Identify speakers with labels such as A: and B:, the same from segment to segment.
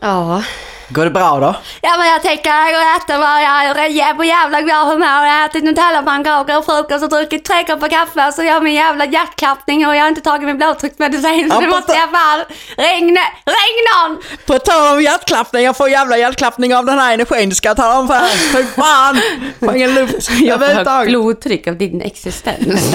A: Ja.
B: Går det bra då?
A: Ja men jag tänker jag går bara, jag är på jävla glad humör. Jag har ätit Nutella-pannkakor och frukost och druckit tre koppar kaffe. Så jag har min jävla hjärtklappning och jag har inte tagit min blodtrycksmedicin. Så
B: Ja,
A: nu
B: på
A: måste
B: ta-
A: jag fan ringa, ring någon!
B: På tal om hjärtklappning, jag får jävla hjärtklappning av den här energin ska jag tala om för er. Fy fan! Får ingen luft
A: Jag får högt blodtryck av din existens.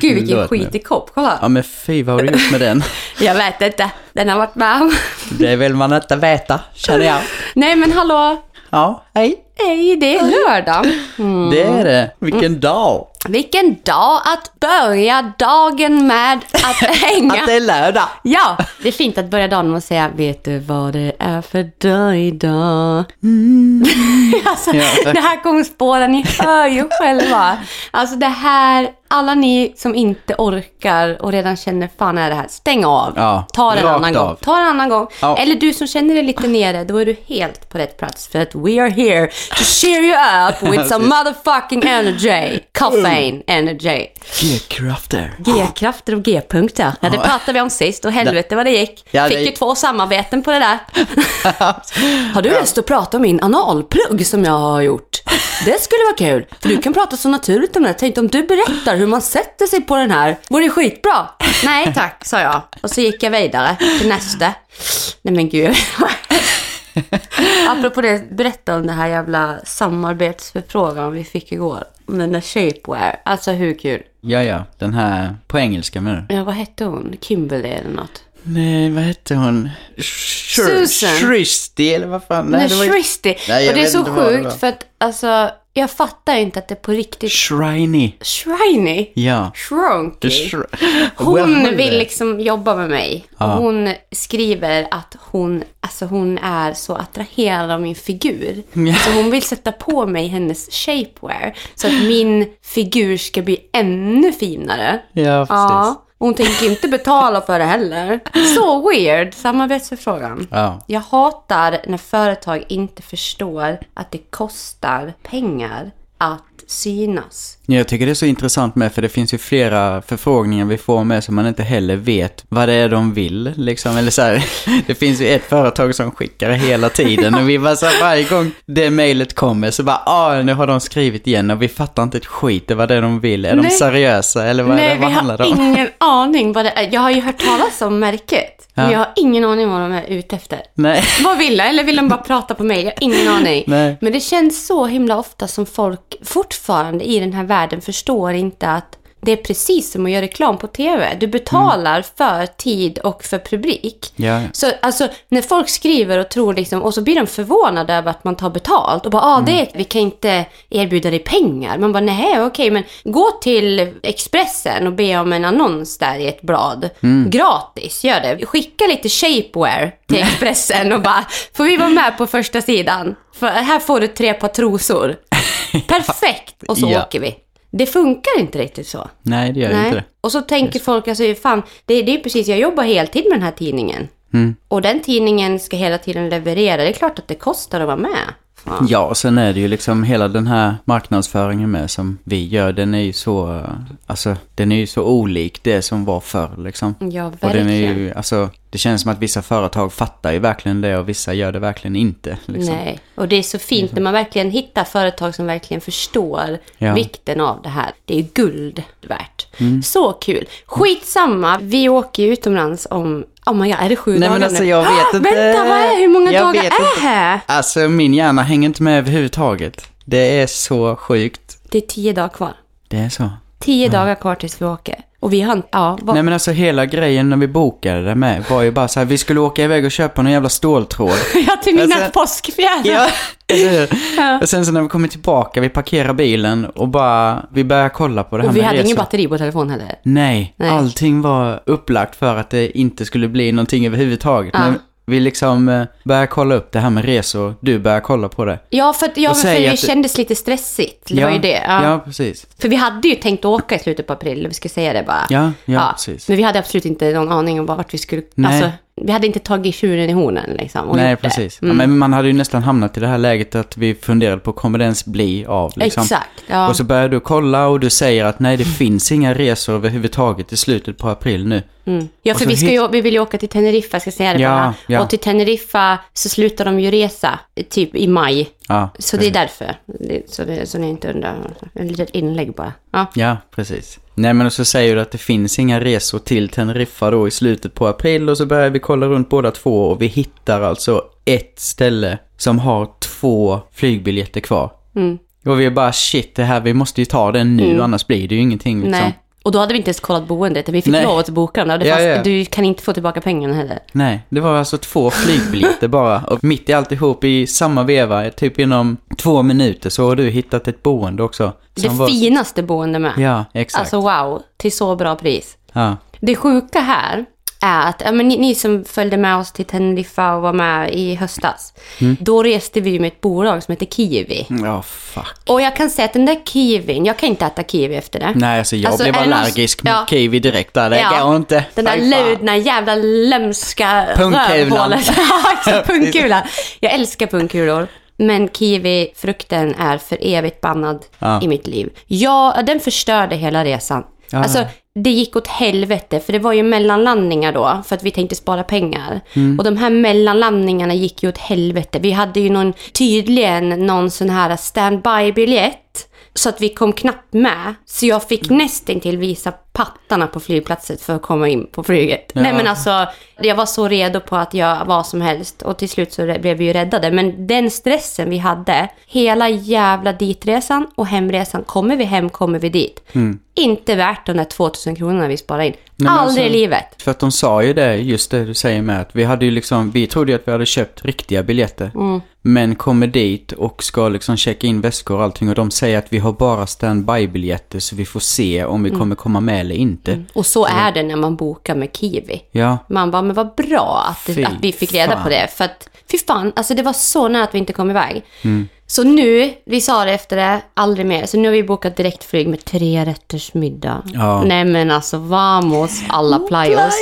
A: Gud vilken
B: Låt
A: skit
B: nu.
A: i kopp, kolla.
B: Ja men fy vad har du gjort med den?
A: Jag vet inte, den har varit med om.
B: Det vill man inte veta, känner jag.
A: Nej men hallå,
B: Ja, hej.
A: hej det är lördag. Mm.
B: Det är det. Vilken dag.
A: Vilken dag att börja dagen med att hänga.
B: Att det är lördag.
A: Ja, det är fint att börja dagen med att säga Vet du vad det är för dag idag? alltså,
B: Ja.
A: det här kommer spåra, ni hör ju själva. Alltså det här, alla ni som inte orkar och redan känner fan är det här, stäng av.
B: Ja,
A: Ta det en annan
B: av.
A: gång. Ta en annan gång.
B: Ja.
A: Eller du som känner dig lite nere, då är du helt på rätt plats. För att we are here to cheer you up with some motherfucking energy. Caffeine energy.
B: G-krafter.
A: G-krafter och G-punkter. Ja, det pratade vi om sist och helvete vad det gick.
B: Ja,
A: Fick ju två samarbeten på det där. har du lust att prata om min analplugg som jag har gjort? Det skulle vara kul, för du kan prata så naturligt om det. Tänkte om du berättar hur man sätter sig på den här, vore det skitbra? Nej tack, sa jag. Och så gick jag vidare till nästa. Nej men gud. Apropå det, berätta om det här jävla samarbetsförfrågan vi fick igår. Om den där shapewear. Alltså hur kul?
B: Ja, ja. Den här på engelska menar du?
A: Ja, vad hette hon? Kimberly eller något?
B: Nej, vad hette hon? Sh-
A: Susan.
B: Shristy eller vad fan?
A: Nej,
B: det var
A: Shristy.
B: Nej, jag
A: och det är så sjukt för att alltså, jag fattar inte att det på riktigt...
B: Shriny.
A: Shriny?
B: Ja.
A: Shrunky?
B: Sh-
A: Hon vill liksom jobba med mig. Och
B: Ja.
A: hon skriver att hon, alltså hon är så attraherad av min figur.
B: Ja.
A: Så hon vill sätta på mig hennes shapewear. Så att min figur ska bli ännu finare.
B: Ja, precis.
A: Ja. Hon tänker inte betala för det heller. Så weird. Samarbetsförfrågan.
B: Ja.
A: Jag hatar när företag inte förstår att det kostar pengar att synas.
B: Jag tycker det är så intressant med, för det finns ju flera förfrågningar vi får med som man inte heller vet vad det är de vill. Liksom. Eller så här, det finns ju ett företag som skickar det hela tiden och vi bara så här, varje gång det mejlet kommer så bara, ah, nu har de skrivit igen och vi fattar inte ett skit vad det är de vill. Är de
A: Nej.
B: seriösa eller vad, är
A: Nej,
B: det,
A: vi
B: vad handlar det
A: har
B: om?
A: ingen aning vad det är. Jag har ju hört talas om märket. Men
B: Ja.
A: jag har ingen aning vad de är ute efter.
B: Nej.
A: Vad vill de? Eller vill de bara prata på mig? Jag har ingen aning.
B: Nej.
A: Men det känns så himla ofta som folk fortfarande i den här världen förstår inte att det är precis som att göra reklam på TV. Du betalar för tid och för publik.
B: Ja.
A: Så alltså, när folk skriver och tror liksom, och så blir de förvånade över att man tar betalt och bara, ah, det, vi kan inte erbjuda dig pengar. Man bara, nej, okej, men gå till Expressen och be om en annons där i ett blad. Gratis, gör det. Skicka lite shapewear till Expressen och bara, får vi vara med på första sidan? För här får du tre par trosor. Perfekt! Och så
B: Ja.
A: åker vi. Det funkar inte riktigt så.
B: Nej, det gör
A: Nej.
B: inte det.
A: Och så tänker folk, alltså fan, det, det är precis, jag jobbar heltid med den här tidningen.
B: Mm.
A: Och den tidningen ska hela tiden leverera. Det är klart att det kostar att vara med. Fan.
B: Ja, och sen är det ju liksom hela den här marknadsföringen med som vi gör, den är ju så, alltså den är ju så olik det som var förr liksom.
A: Ja,
B: Och den är
A: verkligen.
B: ju, alltså det känns som att vissa företag fattar ju verkligen det och vissa gör det verkligen inte. Liksom.
A: Nej, och det är så fint när man verkligen hittar företag som verkligen förstår
B: Ja.
A: vikten av det här. Det är guld värt.
B: Mm.
A: Så kul. Skitsamma, vi åker ju utomlands om, oh my god, är det sju
B: Nej
A: dagar
B: men alltså
A: nu?
B: jag vet
A: Ah,
B: inte.
A: Vänta, vad är, hur många
B: Jag
A: dagar är här?
B: Alltså min hjärna hänger inte med överhuvudtaget. Det är så sjukt.
A: Det är tio dagar kvar.
B: Det är så.
A: Tio dagar kvar tills vi åker. Och vi har ja, vad,
B: Nej men alltså hela grejen när vi bokade det med var ju bara så här, vi skulle åka iväg och köpa någon jävla ståltråd.
A: ja, till mina
B: Alltså-
A: påskfjädrar.
B: Ja?
A: Ja.
B: Och sen så när vi kommer tillbaka, vi parkerar bilen och bara, vi börjar kolla på det här
A: Och vi
B: med
A: hade
B: resor.
A: ingen batteri på telefon heller.
B: Nej,
A: Nej.
B: allting var upplagt för att det inte skulle bli någonting överhuvudtaget.
A: Ja.
B: Men vi liksom eh, börjar kolla upp det här med resor, du börjar kolla på det.
A: Ja, för, ja, för det
B: att
A: kändes lite stressigt. Det
B: ja,
A: var ju det. Ja.
B: Ja, precis.
A: För vi hade ju tänkt åka i slutet på april, vi ska säga det bara.
B: Ja, ja, precis.
A: Men vi hade absolut inte någon aning om vart vi skulle...
B: Nej.
A: Alltså, vi hade inte tagit tjuren i hornen liksom. Och
B: Nej, precis.
A: Mm.
B: Ja, men man hade ju nästan hamnat i det här läget att vi funderade på, kommer det ens bli av? Liksom?
A: Exakt, ja.
B: Och så börjar du kolla och du säger att nej, det finns inga resor överhuvudtaget i slutet på april nu.
A: Mm. Ja,
B: Och
A: för vi, ska ju, vi vill ju åka till Teneriffa, ska jag säga det
B: Ja,
A: bara.
B: ja.
A: Och till Teneriffa så slutar de ju resa, typ i maj.
B: Ja,
A: Så det är därför. Så, det, så ni inte undrar. En litet inlägg bara. Ja.
B: Ja, precis. Nej, men och så säger du att det finns inga resor till Teneriffa då i slutet på april och så börjar vi kolla runt båda två och vi hittar alltså ett ställe som har två flygbiljetter kvar.
A: Mm.
B: Och vi är bara shit, det här, vi måste ju ta den nu, annars blir det ju ingenting liksom.
A: Nej. Och då hade vi inte ens kollat boendet. Vi fick
B: Nej.
A: lov att boka dem. där. Det
B: Ja,
A: fanns,
B: ja.
A: Du kan inte få tillbaka pengarna heller.
B: Nej, det var alltså två flygbiljetter bara. Och mitt i alltihop i samma veva, typ inom två minuter, så har du hittat ett boende också.
A: Det
B: var-
A: finaste boende med.
B: Ja, exakt.
A: Alltså wow, till så bra pris.
B: ja.
A: Det sjuka här är att ja, men ni, ni som följde med oss till Teneriffa och var med i höstas.
B: Mm.
A: Då reste vi med ett bolag som heter Kiwi.
B: Ja, fuck.
A: Och jag kan säga att den där kiwin, jag kan inte äta kiwi efter det.
B: Nej, alltså jag
A: Alltså,
B: blev
A: det någon-
B: allergisk mot
A: Ja.
B: kiwi direkt där. Det
A: Ja.
B: går inte.
A: Den där ludna jävla lömska rövhålet. ja, exakt. Pungkula. Jag älskar pungkulor. Men kiwifrukten är för evigt bannad
B: Ja.
A: i mitt liv. Ja, den förstörde hela resan.
B: Ja.
A: Alltså, det gick åt helvete, för det var ju mellanlandningar då, för att vi tänkte spara pengar.
B: Mm.
A: Och de här mellanlandningarna gick ju åt helvete. Vi hade ju någon, tydligen någon sån här standby-biljett. Så att vi kom knappt med. Så jag fick nästan till visa pattarna på flygplatsen för att komma in på flyget.
B: Ja.
A: Nej men alltså, jag var så redo på att göra vad som helst. Och till slut så blev vi ju räddade. Men den stressen vi hade, hela jävla ditresan och hemresan. Kommer vi hem, kommer vi dit. Inte värt de där 2000 kronorna vi sparade in.
B: Mm. Nej,
A: Aldrig
B: alltså-
A: i livet.
B: För att de sa ju det, just det du säger med att vi hade ju liksom, vi trodde ju att vi hade köpt riktiga biljetter.
A: Mm.
B: Men kommer dit och ska liksom checka in väskor och allting och de säger att vi har bara standby-biljetter så vi får se om vi
A: Mm.
B: kommer komma med eller inte.
A: Och så är det när man bokar med Kiwi.
B: Ja,
A: Man bara, men vad bra att, det, att vi fick reda
B: fan.
A: på det. För att, fy fan, alltså det var så nära att vi inte kom iväg.
B: Mm.
A: Så nu, vi sa det efter det, aldrig mer. Så nu har vi bokat direktflyg med tre rätters middag.
B: Ja.
A: Nej men alltså, vamos alla playos.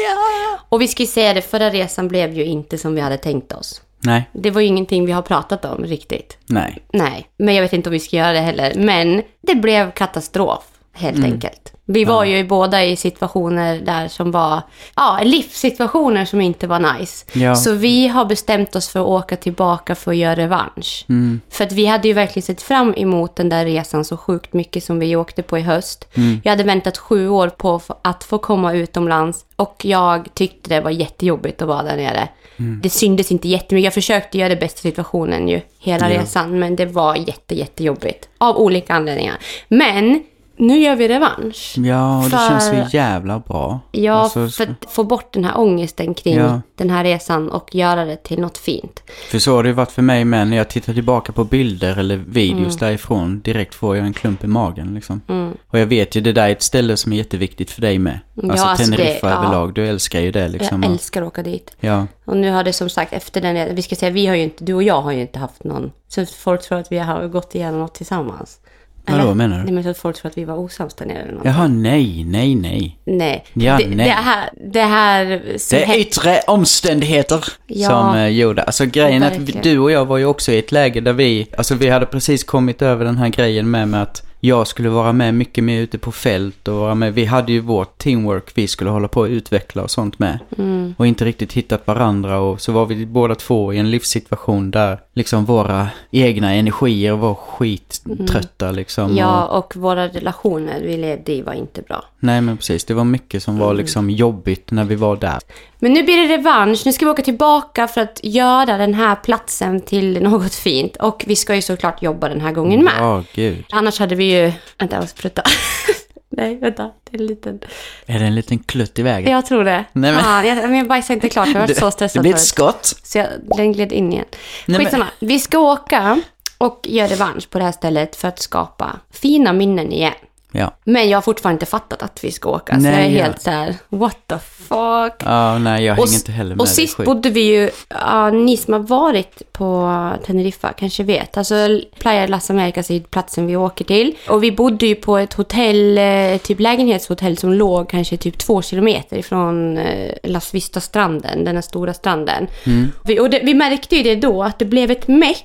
A: Och vi ska ju säga det, förra resan blev ju inte som vi hade tänkt oss.
B: nej,
A: Det var ju ingenting vi har pratat om riktigt.
B: nej.
A: Nej, men jag vet inte om vi ska göra det heller. Men det blev katastrof, helt
B: Mm.
A: enkelt. Vi var ju båda i situationer där som var, ja, livssituationer som inte var nice.
B: Ja.
A: Så vi har bestämt oss för att åka tillbaka för att göra revansch.
B: Mm.
A: För att vi hade ju verkligen sett fram emot den där resan så sjukt mycket som vi åkte på i höst.
B: Mm.
A: Jag hade väntat sju år på att få komma utomlands och jag tyckte det var jättejobbigt att vara där nere.
B: Mm.
A: Det syndes inte jättemycket. Jag försökte göra det bästa situationen ju, hela resan. Men det var jätte, jättejobbigt. Av olika anledningar. Men nu gör vi revansch.
B: Ja, och det
A: För-
B: känns så jävla bra.
A: Ja,
B: Alltså,
A: för att få bort den här ångesten kring
B: Ja.
A: den här resan och göra det till något fint.
B: För så har det ju varit för mig med när jag tittar tillbaka på bilder eller videos
A: Mm.
B: därifrån. Direkt får jag en klump i magen liksom. Och jag vet ju, det där är ett ställe som är jätteviktigt för dig med.
A: Ja,
B: Alltså
A: alltså det-
B: Teneriffa
A: ja.
B: överlag, du älskar ju det liksom.
A: Jag älskar att åka dit.
B: Ja,
A: Och nu har det som sagt efter den, vi ska säga vi har ju inte, du och jag har ju inte haft någon, så folk tror att vi har gått igenom något tillsammans.
B: Vadå menar du?
A: Nej men så att folk tror att vi var osams där nere eller något.
B: Jaha, nej, nej, nej.
A: Nej.
B: Ja,
A: det,
B: nej.
A: det här, det här
B: Det är yttre omständigheter
A: Ja.
B: som eh, gjorde. Alltså grejen är att vi, du och jag var ju också i ett läge där vi, alltså vi hade precis kommit över den här grejen med, med att jag skulle vara med mycket mer ute på fält och vara med. Vi hade ju vårt teamwork vi skulle hålla på att utveckla och sånt med.
A: Mm.
B: Och inte riktigt hittat varandra och så var vi båda två i en livssituation där liksom våra egna energier var skittrötta liksom.
A: Mm. Ja,
B: Och,
A: våra relationer vi levde i var inte bra.
B: nej men precis, det var mycket som
A: Mm.
B: var liksom jobbigt när vi var där.
A: Men nu blir det revansch. Nu ska vi åka tillbaka för att göra den här platsen till något fint. Och vi ska ju såklart jobba den här gången med.
B: Ja, gud.
A: Annars hade vi ju... Vänta, jag måste prutta. Nej, vänta. Det är en liten...
B: Är det en liten klutt i vägen?
A: Jag tror det.
B: Nej, men-
A: Fan, jag, men jag bajsade inte klart. Jag varit så
B: Det
A: stressad
B: blir ett
A: förut.
B: skott.
A: Så jag, den gled in igen.
B: men-
A: Skitsamma. Vi ska åka och göra revansch på det här stället för att skapa fina minnen igen.
B: Ja.
A: Men jag har fortfarande inte fattat att vi ska åka. så
B: Nej,
A: jag är
B: ja.
A: helt så här, what the fuck?
B: Ja, nej, jag
A: Och,
B: hänger inte heller med.
A: och sist
B: sjukt.
A: bodde vi ju, ja, ni som har varit på Teneriffa kanske vet. Alltså Playa las Americas är ju platsen vi åker till. Och vi bodde ju på ett hotell, eh, typ lägenhetshotell som låg kanske typ två kilometer ifrån eh, Las Vista-stranden, den här stora stranden.
B: Mm.
A: Vi, och det, vi märkte ju det då, att det blev ett meck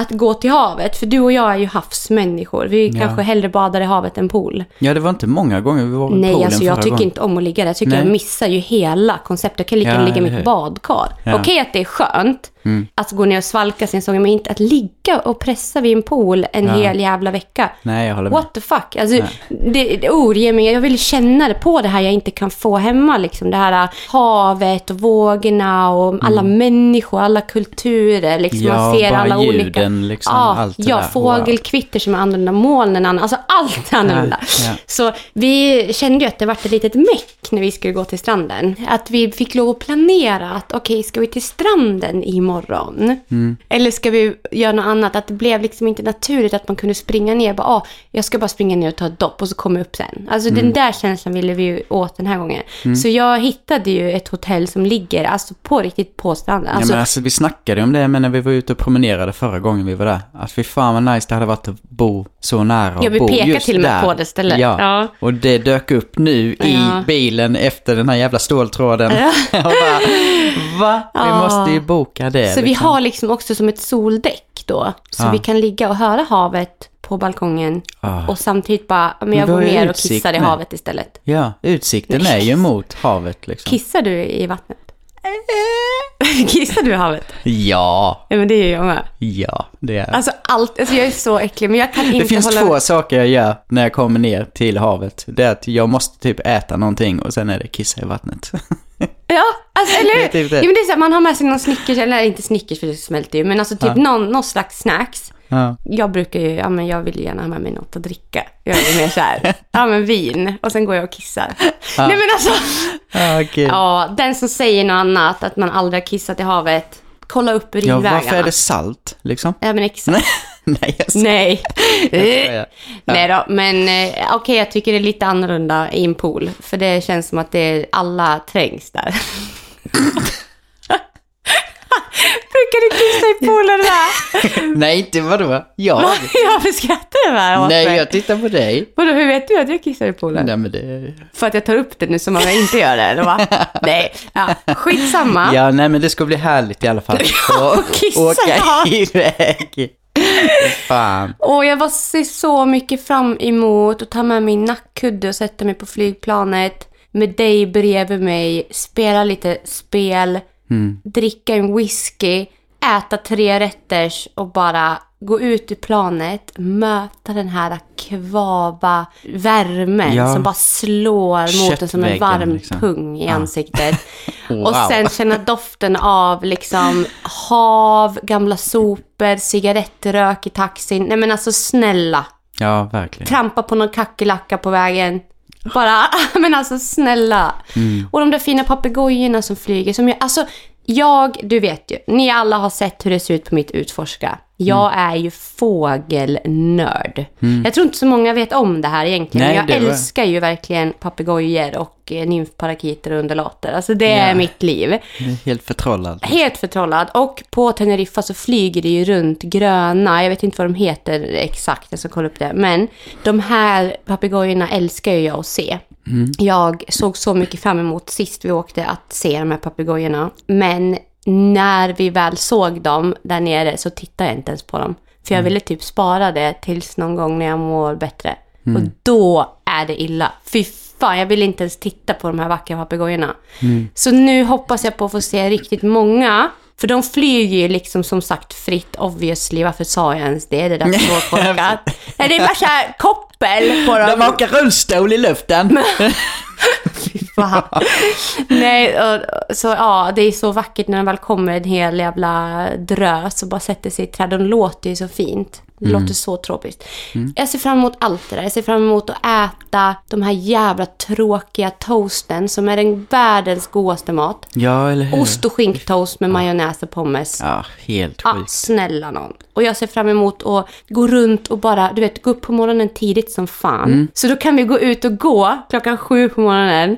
A: att gå till havet. För du och jag är ju havsmänniskor. Vi
B: Ja.
A: kanske hellre badar i havet än pool.
B: Ja, det var inte många gånger vi var i
A: Nej,
B: poolen
A: alltså jag tycker
B: gången.
A: inte om att ligga där. Jag tycker
B: Nej.
A: jag missar ju hela konceptet. Jag kan lika
B: Ja,
A: gärna ligga i mitt badkar.
B: Ja.
A: Okej att det är skönt
B: Mm.
A: att gå ner och svalka sin sång, men inte att ligga och pressa vid en pool en
B: Ja.
A: hel jävla vecka.
B: Nej, jag håller med.
A: What the fuck? Alltså, det, det oroar mig. Jag vill känna det på det här jag inte kan få hemma. Liksom. Det här havet och vågorna och alla människor, alla kulturer. Liksom.
B: Mm. Ja,
A: Man ser alla olika...
B: ljuden, liksom,
A: ja,
B: allt det
A: ja
B: där.
A: fågelkvitter som är annorlunda, molnen annorlunda. Alltså allt är annorlunda.
B: ja.
A: Så vi kände ju att det var ett litet meck när vi skulle gå till stranden. Att vi fick lov att planera att okej, ska vi till stranden imorgon?
B: Mm.
A: Eller ska vi göra något annat? Att det blev liksom inte naturligt att man kunde springa ner. Bara, ah, jag ska bara springa ner och ta ett dopp och så kommer jag upp sen. Alltså
B: Mm.
A: den där känslan ville vi ju åt den här gången. Så jag hittade ju ett hotell som ligger alltså på riktigt på stranden.
B: Ja,
A: Alltså,
B: men alltså, vi snackade om det men när vi var ute och promenerade förra gången vi var där. Att fy fan vad nice det hade varit att bo så nära och
A: Ja, vi
B: bo
A: pekar
B: just
A: till och med
B: där.
A: på det stället.
B: Ja.
A: Ja.
B: och det dök upp nu i
A: Ja.
B: bilen efter den här jävla ståltråden. och bara, va? Vi
A: Ja.
B: måste ju boka det.
A: Så vi
B: liksom.
A: har liksom också som ett soldäck då. Så
B: Ja.
A: vi kan ligga och höra havet på balkongen. Och samtidigt bara, men jag
B: vi
A: går ner och kissar i havet istället.
B: Ja, utsikten är ju mot havet liksom.
A: Kissar du i vattnet? kissar du i havet?
B: Ja,
A: Ja men det är jag med.
B: ja, det är
A: Alltså allt, alltså jag är så äcklig men jag kan inte
B: Det finns
A: hålla...
B: två saker jag gör när jag kommer ner till havet. Det är att jag måste typ äta någonting och sen är det kissa i vattnet.
A: Ja, alltså eller hur?
B: typ.
A: Ja, men det är så här, man har med sig någon Snickers, eller inte Snickers för det smälter ju, men alltså typ
B: Ja.
A: någon, någon slags snacks.
B: Ja.
A: Jag brukar ju, ja men jag vill gärna ha med mig något att dricka. Jag är mer så här, ja men vin, och sen går jag och kissar. Nej men alltså,
B: Ah, gud. Ja,
A: ja, den som säger något annat, att man aldrig har kissat i havet, kolla upp urinvägarna.
B: varför är det salt liksom?
A: Ja men exakt.
B: Nej, jag
A: Nej.
B: skojar.
A: Nej då, men eh, okej jag tycker det är lite annorlunda i en pool. För det känns som att det är, alla trängs där. Brukar du kissa i poolen där?
B: Nej, inte vadå? Jag?
A: Du med åt
B: Nej, jag tittar på dig.
A: Vadå, hur vet du att jag kissar i poolen?
B: Nej, men det...
A: För att jag tar upp det nu som om jag inte gör det, eller va? Nej, ja, skitsamma.
B: Ja, nej, men det ska bli härligt i alla fall.
A: Ja,
B: Och
A: kissa,
B: åka iväg. Fan.
A: Och jag var ser så mycket fram emot att ta med min nackkudde och sätta mig på flygplanet med dig bredvid mig, spela lite spel, dricka en whisky, äta tre rätters och bara gå ut ur planet, möta den här kvava värmen
B: Ja.
A: som bara slår mot en som en varm
B: liksom.
A: pung i ansiktet.
B: Wow.
A: Och sen känna doften av liksom hav, gamla sopor, cigarettrök i taxin. Nej men alltså snälla.
B: Ja, verkligen.
A: Trampa på någon kackerlacka på vägen. Bara, men alltså snälla.
B: Mm.
A: Och de där fina papegojorna som flyger. Som jag, alltså, jag, du vet ju, ni alla har sett hur det ser ut på mitt utforska. Jag
B: Mm.
A: är ju fågelnörd. Jag tror inte så många vet om det här egentligen.
B: Nej, det
A: jag
B: var-
A: älskar ju verkligen papegojor och eh, nymfparakiter och undulater. Alltså det är
B: Ja.
A: mitt liv.
B: Det är helt förtrollad.
A: Helt förtrollad. Och på Teneriffa så flyger det ju runt gröna, jag vet inte vad de heter exakt, jag ska kolla upp det. Men de här papegojorna älskar ju jag att se. Jag såg så mycket fram emot sist vi åkte att se de här papegojorna. Men när vi väl såg dem där nere så tittade jag inte ens på dem. För jag ville typ spara det tills någon gång när jag mår bättre. Och då är det illa. Fy fan, jag vill inte ens titta på de här vackra papegojorna. Så nu hoppas jag på att få se riktigt många. För de flyger ju liksom som sagt fritt obviously. Varför sa jag ens det? Det där svårkorkat. Nej, det är bara så här koppel på dem.
B: De åker rullstol i luften.
A: Nej, och, så ja, det är så vackert när de väl kommer en hel jävla drös och bara sätter sig i träd. De låter ju så fint. Det låter så tropiskt. Jag ser fram emot allt det där. Jag ser fram emot att äta de här jävla tråkiga toasten som är den världens godaste mat.
B: Ja, eller hur?
A: Ost och skinktoast med majonnäs och pommes.
B: Ja, helt sjukt.
A: snälla någon. Och jag ser fram emot att gå runt och bara, du vet, gå upp på morgonen tidigt som fan. Så då kan vi gå ut och gå klockan sju på morgonen.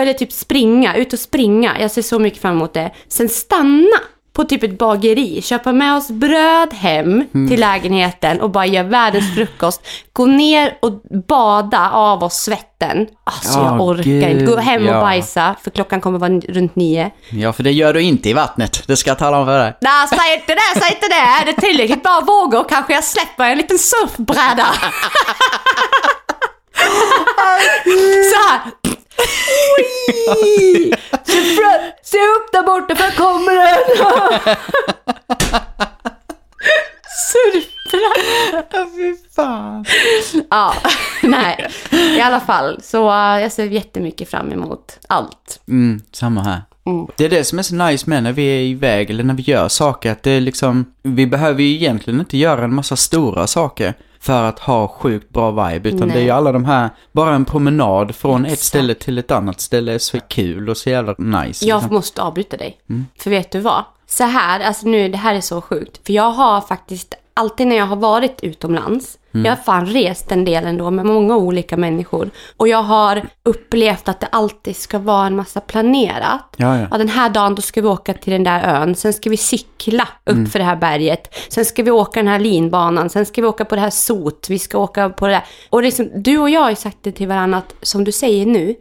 A: Eller typ springa, ut och springa. Jag ser så mycket fram emot det. Sen stanna på typ ett bageri, köpa med oss bröd hem till lägenheten och bara göra världens frukost. Gå ner och bada av oss svetten. Alltså jag
B: Ja,
A: orkar
B: gud,
A: inte. Gå hem och
B: ja.
A: bajsa, för klockan kommer vara runt nio.
B: Ja, för det gör du inte i vattnet. Det ska jag tala om för dig.
A: Nej, säg inte det, säg inte det. Det är tillräckligt bra vågor kanske jag släpper en liten surfbräda. Så här. Oj! Se, upp där borta för jag kommer den. Surfbräda.
B: Ja, fy fan.
A: Ja, nej. I alla fall, så uh, jag ser jättemycket fram emot allt.
B: Mm, samma här.
A: Mm.
B: Det är det som är så nice med när vi är iväg eller när vi gör saker, att det är liksom, vi behöver ju egentligen inte göra en massa stora saker för att ha sjukt bra vibe, utan
A: Nej.
B: det är ju alla de här, bara en promenad från ett
A: Exakt.
B: ställe till ett annat ställe är så kul och så jävla nice.
A: Jag
B: liksom.
A: måste avbryta dig. För vet du vad? Så här, alltså nu, det här är så sjukt. För jag har faktiskt, alltid när jag har varit utomlands, jag har fan rest en del ändå med många olika människor. Och jag har upplevt att det alltid ska vara en massa planerat.
B: Ja, ja.
A: Ja, den här dagen då ska vi åka till den där ön, sen ska vi cykla upp för det här berget, sen ska vi åka den här linbanan, sen ska vi åka på det här sot, vi ska åka på det där. Och liksom, du och jag har ju sagt det till varandra att, som du säger nu,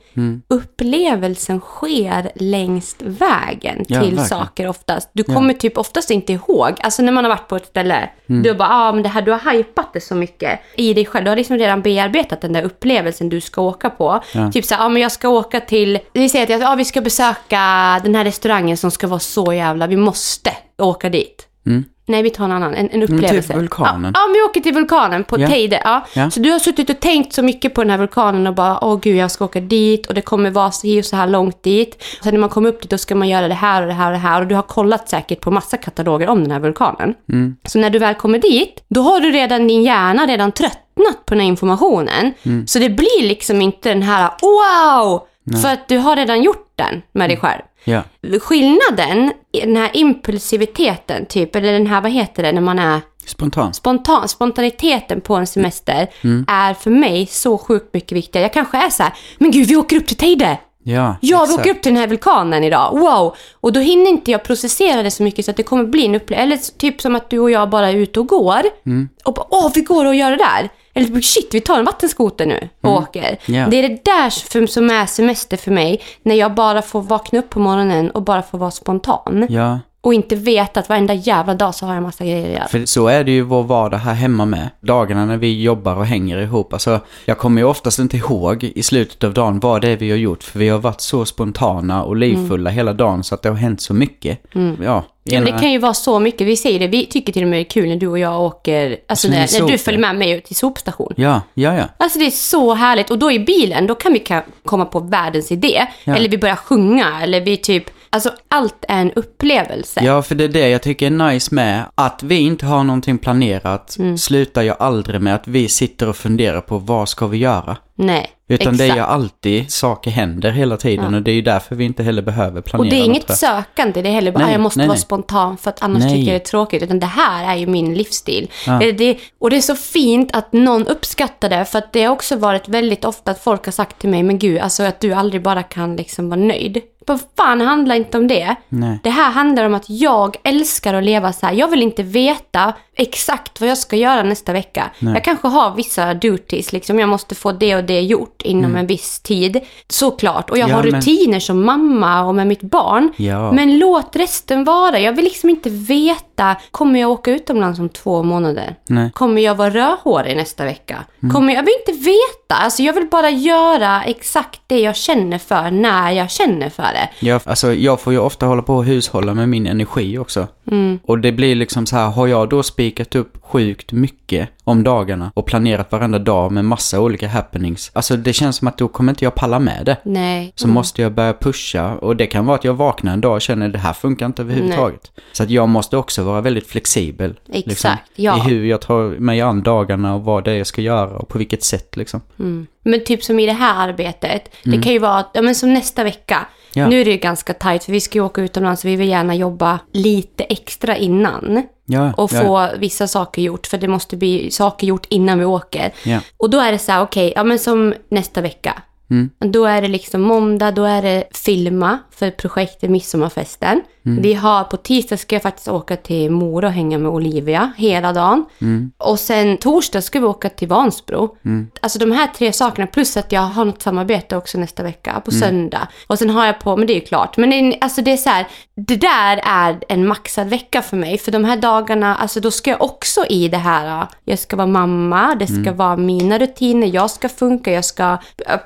A: upplevelsen sker längst vägen
B: Ja,
A: till
B: verkligen.
A: saker oftast. Du kommer typ oftast inte ihåg, alltså när man har varit på ett ställe, du bara, ja ah, men det här, du har hypat det så mycket i dig själv, du har liksom redan bearbetat den där upplevelsen du ska åka på.
B: Ja.
A: Typ så här, ja men jag ska åka till, vi säger att ja, vi ska besöka den här restaurangen som ska vara så jävla, vi måste åka dit.
B: Mm.
A: Nej, vi tar en annan, en, en
B: typ
A: upplevelse.
B: vulkanen.
A: Ja, ja, vi åker till vulkanen på
B: Ja.
A: Teide. Ja.
B: Ja.
A: Så du har suttit och tänkt så mycket på den här vulkanen och bara, åh gud, jag ska åka dit och det kommer vara så och så här långt dit. Och sen när man kommer upp dit, då ska man göra det här och det här och det här. Och du har kollat säkert på massa kataloger om den här vulkanen.
B: Mm.
A: Så när du väl kommer dit, då har du redan, din hjärna redan tröttnat på den här informationen.
B: Mm.
A: Så det blir liksom inte den här, wow! För att du har redan gjort den med dig själv.
B: Ja.
A: Skillnaden, den här impulsiviteten typ, eller den här, vad heter det, när man är
B: Spontant.
A: spontan, spontaniteten på en semester
B: Mm.
A: är för mig så sjukt mycket viktigare. Jag kanske är så här, men gud vi åker upp till Teide.
B: Ja,
A: Ja, vi åker upp till den här vulkanen idag. Wow! Och då hinner inte jag processera det så mycket så att det kommer bli en upplevelse. Eller typ som att du och jag bara är ute och går.
B: Mm.
A: Och bara, åh, vi går och gör det där. Eller typ, shit, vi tar en vattenskoter nu och åker.
B: Mm. Ja.
A: Det är det där som är semester för mig. När jag bara får vakna upp på morgonen och bara får vara spontan.
B: Ja,
A: Och inte veta att varenda jävla dag så har jag massa grejer att göra.
B: för så är det ju vår vardag här hemma med. Dagarna när vi jobbar och hänger ihop. Alltså, jag kommer ju oftast inte ihåg i slutet av dagen vad det är vi har gjort. För vi har varit så spontana och livfulla hela dagen så att det har hänt så mycket. Ja,
A: Mm. Ja, men
B: ena-
A: det kan ju vara så mycket. Vi säger det, vi tycker till och med det är kul när du och jag åker, alltså när, när du följer med mig ut till sopstation.
B: ja, ja, ja.
A: Alltså det är så härligt. Och då i bilen, då kan vi komma på världens idé.
B: Ja.
A: Eller vi börjar sjunga, eller vi typ... Alltså allt är en upplevelse.
B: Ja, för det är det jag tycker är nice med att vi inte har någonting planerat.
A: Mm.
B: Slutar jag aldrig med att vi sitter och funderar på vad ska vi göra.
A: Nej,
B: Utan det är
A: exakt.
B: ju alltid, saker händer hela tiden och det är ju därför vi inte heller behöver planera
A: Och det är
B: något,
A: inget
B: jag.
A: sökande, det är heller bara
B: Nej,
A: "Ah, jag måste
B: nej,
A: vara
B: nej.
A: spontan för att annars
B: Nej.
A: tycker jag det är tråkigt. Utan det här är ju min livsstil.
B: Ja.
A: Det, det, och det är så fint att någon uppskattar det, för att det har också varit väldigt ofta att folk har sagt till mig, men gud, alltså att du aldrig bara kan liksom vara nöjd. Vad fan, handlar inte om det.
B: Nej.
A: Det här handlar om att jag älskar att leva så här. Jag vill inte veta exakt vad jag ska göra nästa vecka. Jag kanske har vissa duties, liksom jag måste få det och det gjort inom en viss tid. Såklart. Och jag
B: Mm. Ja,
A: har
B: men-
A: rutiner som mamma och med mitt barn.
B: Ja.
A: Men låt resten vara. Jag vill liksom inte veta, kommer jag åka utomlands om två månader?
B: Nej.
A: Kommer jag vara rödhårig nästa vecka?
B: Mm.
A: Kommer jag, jag vill inte veta. Alltså jag vill bara göra exakt det jag känner för när jag känner för det.
B: Jag, alltså, jag får ju ofta hålla på och hushålla med min energi också.
A: Mm.
B: Och det blir liksom så här, har jag då spikat upp sjukt mycket om dagarna och planerat varenda dag med massa olika happenings. Alltså det känns som att då kommer inte jag palla med det.
A: Nej.
B: Så måste jag börja pusha och det kan vara att jag vaknar en dag och känner det här funkar inte överhuvudtaget. Så att jag måste också vara väldigt flexibel. liksom,
A: Exakt, ja.
B: I hur jag tar mig an dagarna och vad det är jag ska göra och på vilket sätt liksom.
A: Mm. Men typ som i det här arbetet, det kan ju vara, att- ja men som nästa vecka.
B: Ja.
A: Nu är det ju ganska tajt för vi ska ju åka utomlands så vi vill gärna jobba lite extra innan.
B: Ja,
A: Och
B: ja,
A: få vissa saker gjort, för det måste bli saker gjort innan vi åker.
B: Ja.
A: Och då är det så här, okej, ja men som nästa vecka.
B: Mm.
A: Då är det liksom måndag, då är det filma för projektet Midsommarfesten.
B: Mm.
A: Vi har, på tisdag ska jag faktiskt åka till Mora och hänga med Olivia hela dagen.
B: Mm.
A: Och sen torsdag ska vi åka till Vansbro. Alltså de här tre sakerna, plus att jag har något samarbete också nästa vecka
B: Mm.
A: på söndag. Och sen har jag på, men det är ju klart. Men det, alltså det är så här, det där är en maxad vecka för mig. För de här dagarna, alltså då ska jag också i det här, jag ska vara mamma, det ska
B: Mm.
A: vara mina rutiner, jag ska funka, jag ska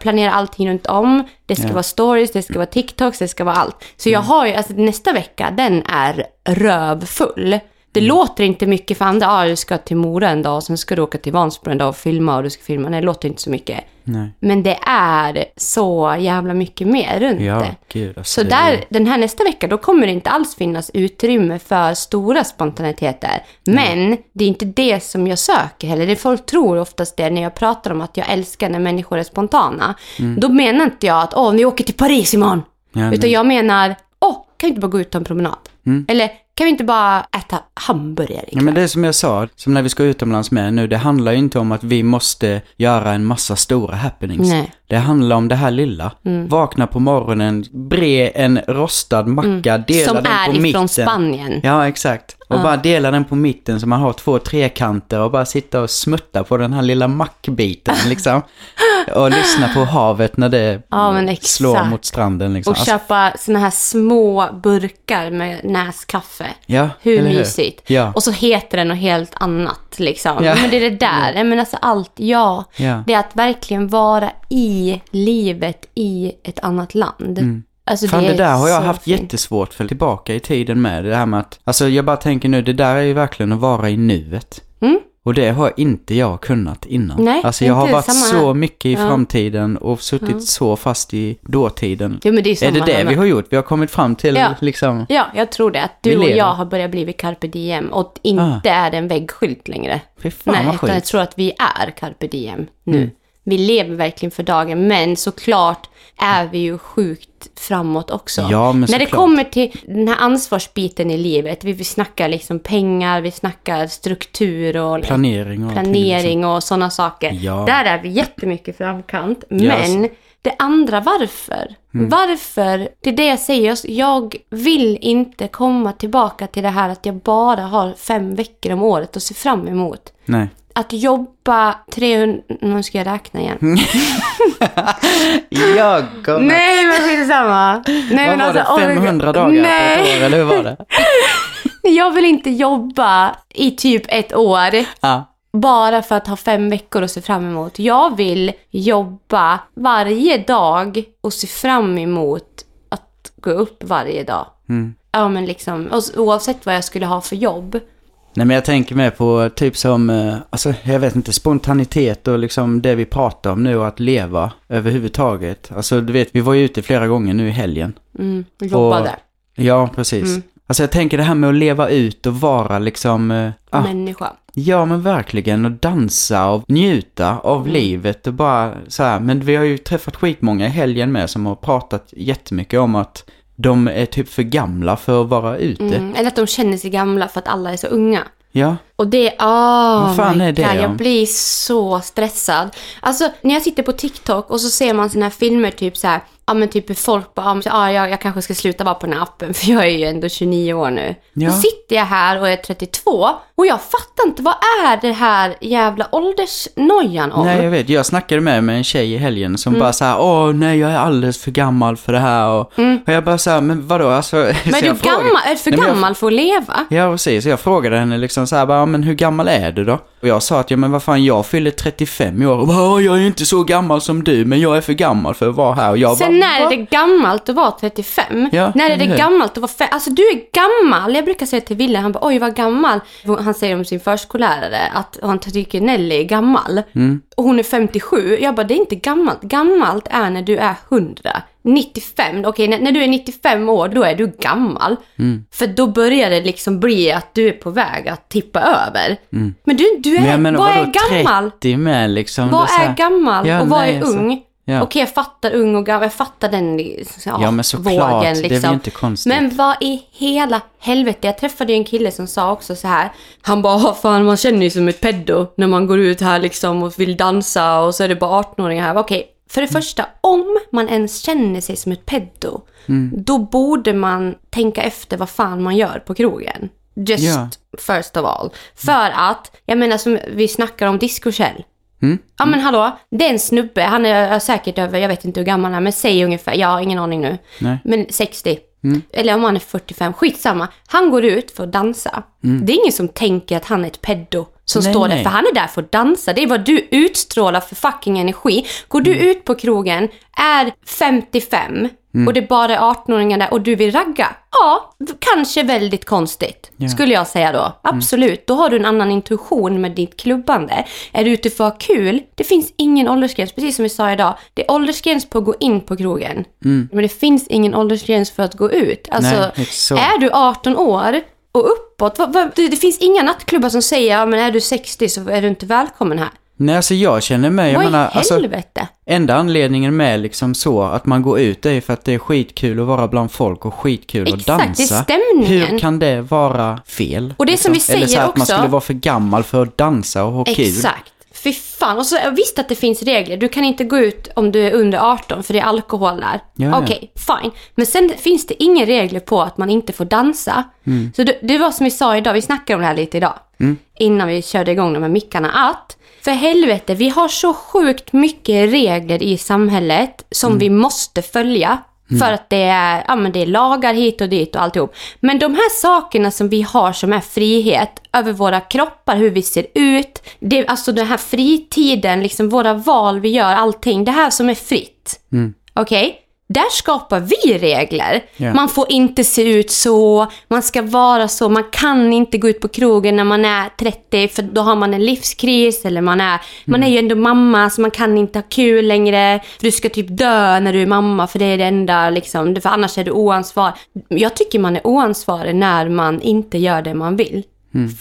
A: planera allting runt om. Det ska vara stories, det ska vara TikToks, det ska vara allt. Så
B: Mm.
A: jag har ju, alltså nästa vecka, den är rövfull. Det
B: Mm.
A: låter inte mycket för andra. Ah, du ska till Mora en dag och sen ska du åka till Vansbro en dag och filma och du ska filma. Nej, det låter inte så mycket.
B: Nej.
A: Men det är så jävla mycket mer runt
B: Ja,
A: det.
B: gud. Alltså,
A: Så
B: det-
A: där, den här nästa vecka, då kommer det inte alls finnas utrymme för stora spontaniteter. Men det är inte det som jag söker heller. Det folk tror oftast det när jag pratar om att jag älskar när människor är spontana. Då menar inte jag att åh, vi åker till Paris imorgon.
B: Ja,
A: Utan
B: nej.
A: jag menar, åh, kan vi inte bara gå ut och ta en promenad? Eller kan vi inte bara äta hamburgare
B: Ja,
A: ikväll?
B: men det är som jag sa, som när vi ska utomlands med nu, det handlar ju inte om att vi måste göra en massa stora happenings.
A: Nej.
B: Det handlar om det här lilla. Vakna på morgonen, bre en rostad macka, dela
A: Som
B: den
A: är
B: på
A: ifrån
B: mitten.
A: Spanien.
B: Ja, exakt. Och bara dela den på mitten så man har två trekanter och bara sitta och smutta på den här lilla mackbiten liksom. Och lyssna på havet när det
A: Ja,
B: slår mot stranden liksom.
A: Och
B: Alltså,
A: köpa såna här små burkar med näskaffe.
B: ja,
A: Hur mysigt?
B: Ja.
A: Och så heter det något helt annat liksom.
B: Ja.
A: Men det är det där. Nej, Men alltså allt, ja.
B: Ja.
A: Det är att verkligen vara i livet i ett annat land. Alltså,
B: Fan det,
A: är
B: där har jag haft
A: fint.
B: jättesvårt för tillbaka i tiden med. Det här med att, alltså jag bara tänker nu, det där är ju verkligen att vara i nuet.
A: Mm.
B: Och det har inte jag kunnat innan.
A: Nej,
B: alltså jag har varit så mycket i
A: Ja.
B: framtiden och suttit så fast i dåtiden.
A: Jo, men det är,
B: är det det vi har gjort? Vi har kommit fram till
A: Ja.
B: liksom,
A: Ja, jag tror det. Att du och jag har börjat bli carpe diem och inte är det en väggskylt längre.
B: fy fan
A: Nej,
B: vad
A: utan jag tror att vi är carpe diem nu.
B: Mm.
A: Vi lever verkligen för dagen, men såklart är vi ju sjukt framåt också.
B: Ja, men
A: När det kommer till den här ansvarsbiten i livet, vi, vi snackar liksom pengar, vi snackar struktur och
B: Planering och allting, liksom.
A: planering och sådana saker.
B: Ja.
A: Där är vi jättemycket framkant.
B: Ja,
A: Men
B: alltså.
A: det andra varför?
B: Mm.
A: Varför? Det är det jag säger. Jag vill inte komma tillbaka till det här att jag bara har fem veckor om året att se fram emot.
B: Nej.
A: Att jobba 300... Nu ska jag räkna igen.
B: Jag kommer...
A: Nej, men skitsamma. Nej,
B: Vad
A: men
B: var
A: alltså,
B: det?
A: oh my
B: 500
A: God.
B: dagar
A: Nej.
B: på ett år, eller hur var det?
A: Jag vill inte jobba i typ ett år.
B: Ja.
A: bara för att ha fem veckor att se fram emot. Jag vill jobba varje dag och se fram emot att gå upp varje dag.
B: Mm.
A: Ja, men liksom, oavsett vad jag skulle ha för jobb.
B: Nej men jag tänker mer på typ som, eh, alltså jag vet inte, spontanitet och liksom det vi pratar om nu och att leva överhuvudtaget. Alltså du vet, vi var ju ute flera gånger nu i helgen.
A: Mm, och jobbade.
B: Ja, precis.
A: Mm.
B: Alltså jag tänker det här med att leva ut och vara liksom, eh, ah,
A: Människa.
B: ja men verkligen och dansa och njuta av
A: Mm.
B: livet och bara så här. Men vi har ju träffat skitmånga i helgen med som har pratat jättemycket om att de är typ för gamla för att vara ute.
A: Mm, eller att de känner sig gamla för att alla är så unga.
B: Ja,
A: Och det, åh
B: Vad fan
A: my
B: är det
A: God, jag blir så stressad. Alltså när jag sitter på TikTok och så ser man såna här filmer typ så här, ja men typ folk bara, ja, ja jag, jag kanske ska sluta vara på den här appen för jag är ju ändå 29 år nu.
B: Ja.
A: Då sitter jag här och är 32 och jag fattar inte, vad är det här jävla åldersnojan om?
B: Nej, jag vet. Jag snackade med, med en tjej i helgen
A: Mm.
B: som bara så här, åh nej, jag är alldeles för gammal för det här och, och jag bara så här, men vadå, alltså.
A: men är du gammal, är du för
B: Nej, men jag-
A: gammal för att leva?
B: Ja, precis. Så jag frågade henne liksom så här, bara, men hur gammal är du då? Och jag sa att, ja men vad fan, jag fyller 35 i år. Och bara, "Åh, jag är inte så gammal som du, men jag är för gammal för att vara här. Och jag
A: Sen
B: bara,
A: när är det gammalt att vara 35?
B: Ja,
A: när är det
B: hur?
A: gammalt att vara fem? Alltså du är gammal. Jag brukar säga till Wille, han bara oj vad gammal. Han säger om sin förskollärare att han tycker Nelly är gammal.
B: Mm.
A: och hon är 57. Jag bara, det är inte gammalt. Gammalt är när du är 100. 95, okej när, när du är 95 år då är du gammal.
B: Mm.
A: För då börjar det liksom bli att du är på väg att tippa över. Men du, du är,
B: Mm. Men menar,
A: vad är
B: vadå,
A: gammal?
B: 30 med liksom?
A: Vad
B: här-
A: är gammal
B: Ja,
A: och vad
B: nej,
A: är
B: alltså.
A: ung?
B: Ja.
A: Okej, jag fattar ung och gammal, jag fattar den ja,
B: Ja, men såklart,
A: vågen
B: det är väl
A: liksom.
B: inte konstigt.
A: Men vad i hela helvete, jag träffade ju en kille som sa också så här. Han bara, "Ah, fan man känner ju som ett peddo när man går ut här liksom och vill dansa och så är det bara 18-åringar här. Okej, för det första, om man ens känner sig som ett peddo,
B: Mm.
A: då borde man tänka efter vad fan man gör på krogen. Just
B: Ja.
A: first of all. För att, jag menar som vi snackar om discoshell.
B: Mm.
A: Ja men hallå, det är en snubbe, han är säkert över, jag vet inte hur gammal han är, men säg ungefär, jag har ingen aning nu.
B: Nej.
A: Men 60. Eller om han är 45, skitsamma. Han går ut för att dansa. Det är ingen som tänker att han är ett peddo som
B: Nej,
A: står där,
B: nej.
A: för han är där för att dansa. Det är vad du utstrålar för fucking energi. Går du ut på krogen, är 55 och det bara är 18-åringar där och du vill ragga. Ja, kanske väldigt konstigt.
B: Ja.
A: Skulle jag säga då. Absolut, då har du en annan intuition med ditt klubbande. Är du ute för att ha kul, det finns ingen åldersgräns. Precis som vi sa idag, det är åldersgräns på att gå in på krogen. Men det finns ingen åldersgräns för att gå ut. Alltså,
B: Nej,
A: är du 18 år och uppåt, vad, vad, det, det finns inga nattklubbar som säger ja men är du 60 så är du inte välkommen här.
B: Nej, alltså jag känner mig, jag
A: vad
B: menar,
A: i
B: alltså,
A: helvete?
B: enda anledningen med liksom så att man går ut är för att det är skitkul att vara bland folk och skitkul att
A: Exakt, det är
B: dansa.
A: stämningen.
B: Hur kan det vara fel?
A: Och det som vi
B: Eller så
A: säger
B: här att man
A: också-
B: skulle vara för gammal för att dansa och ha kul.
A: Exakt. Fy fan. Och så jag visste att det finns regler. Du kan inte gå ut om du är under 18 för det är alkohol där.
B: Ja.
A: Okej, fine. Men sen finns det inga regler på att man inte får dansa.
B: Mm.
A: Så det, det var som vi sa idag, vi snackade om det här lite idag. Innan vi körde igång de här mickarna. Att för helvete, vi har så sjukt mycket regler i samhället som
B: Mm.
A: vi måste följa. För att det är, ja, men det är lagar hit och dit och alltihop. Men de här sakerna som vi har som är frihet över våra kroppar, hur vi ser ut, det, alltså den här fritiden, liksom våra val vi gör, allting. Det här som är fritt. Okej? Där skapar vi regler.
B: Ja.
A: Man får inte se ut så, man ska vara så, man kan inte gå ut på krogen när man är 30 för då har man en livskris eller man är, man är ju ändå mamma så man kan inte ha kul längre. För du ska typ dö när du är mamma för det är det enda liksom, för annars är du oansvarig. Jag tycker man är oansvarig när man inte gör det man vill.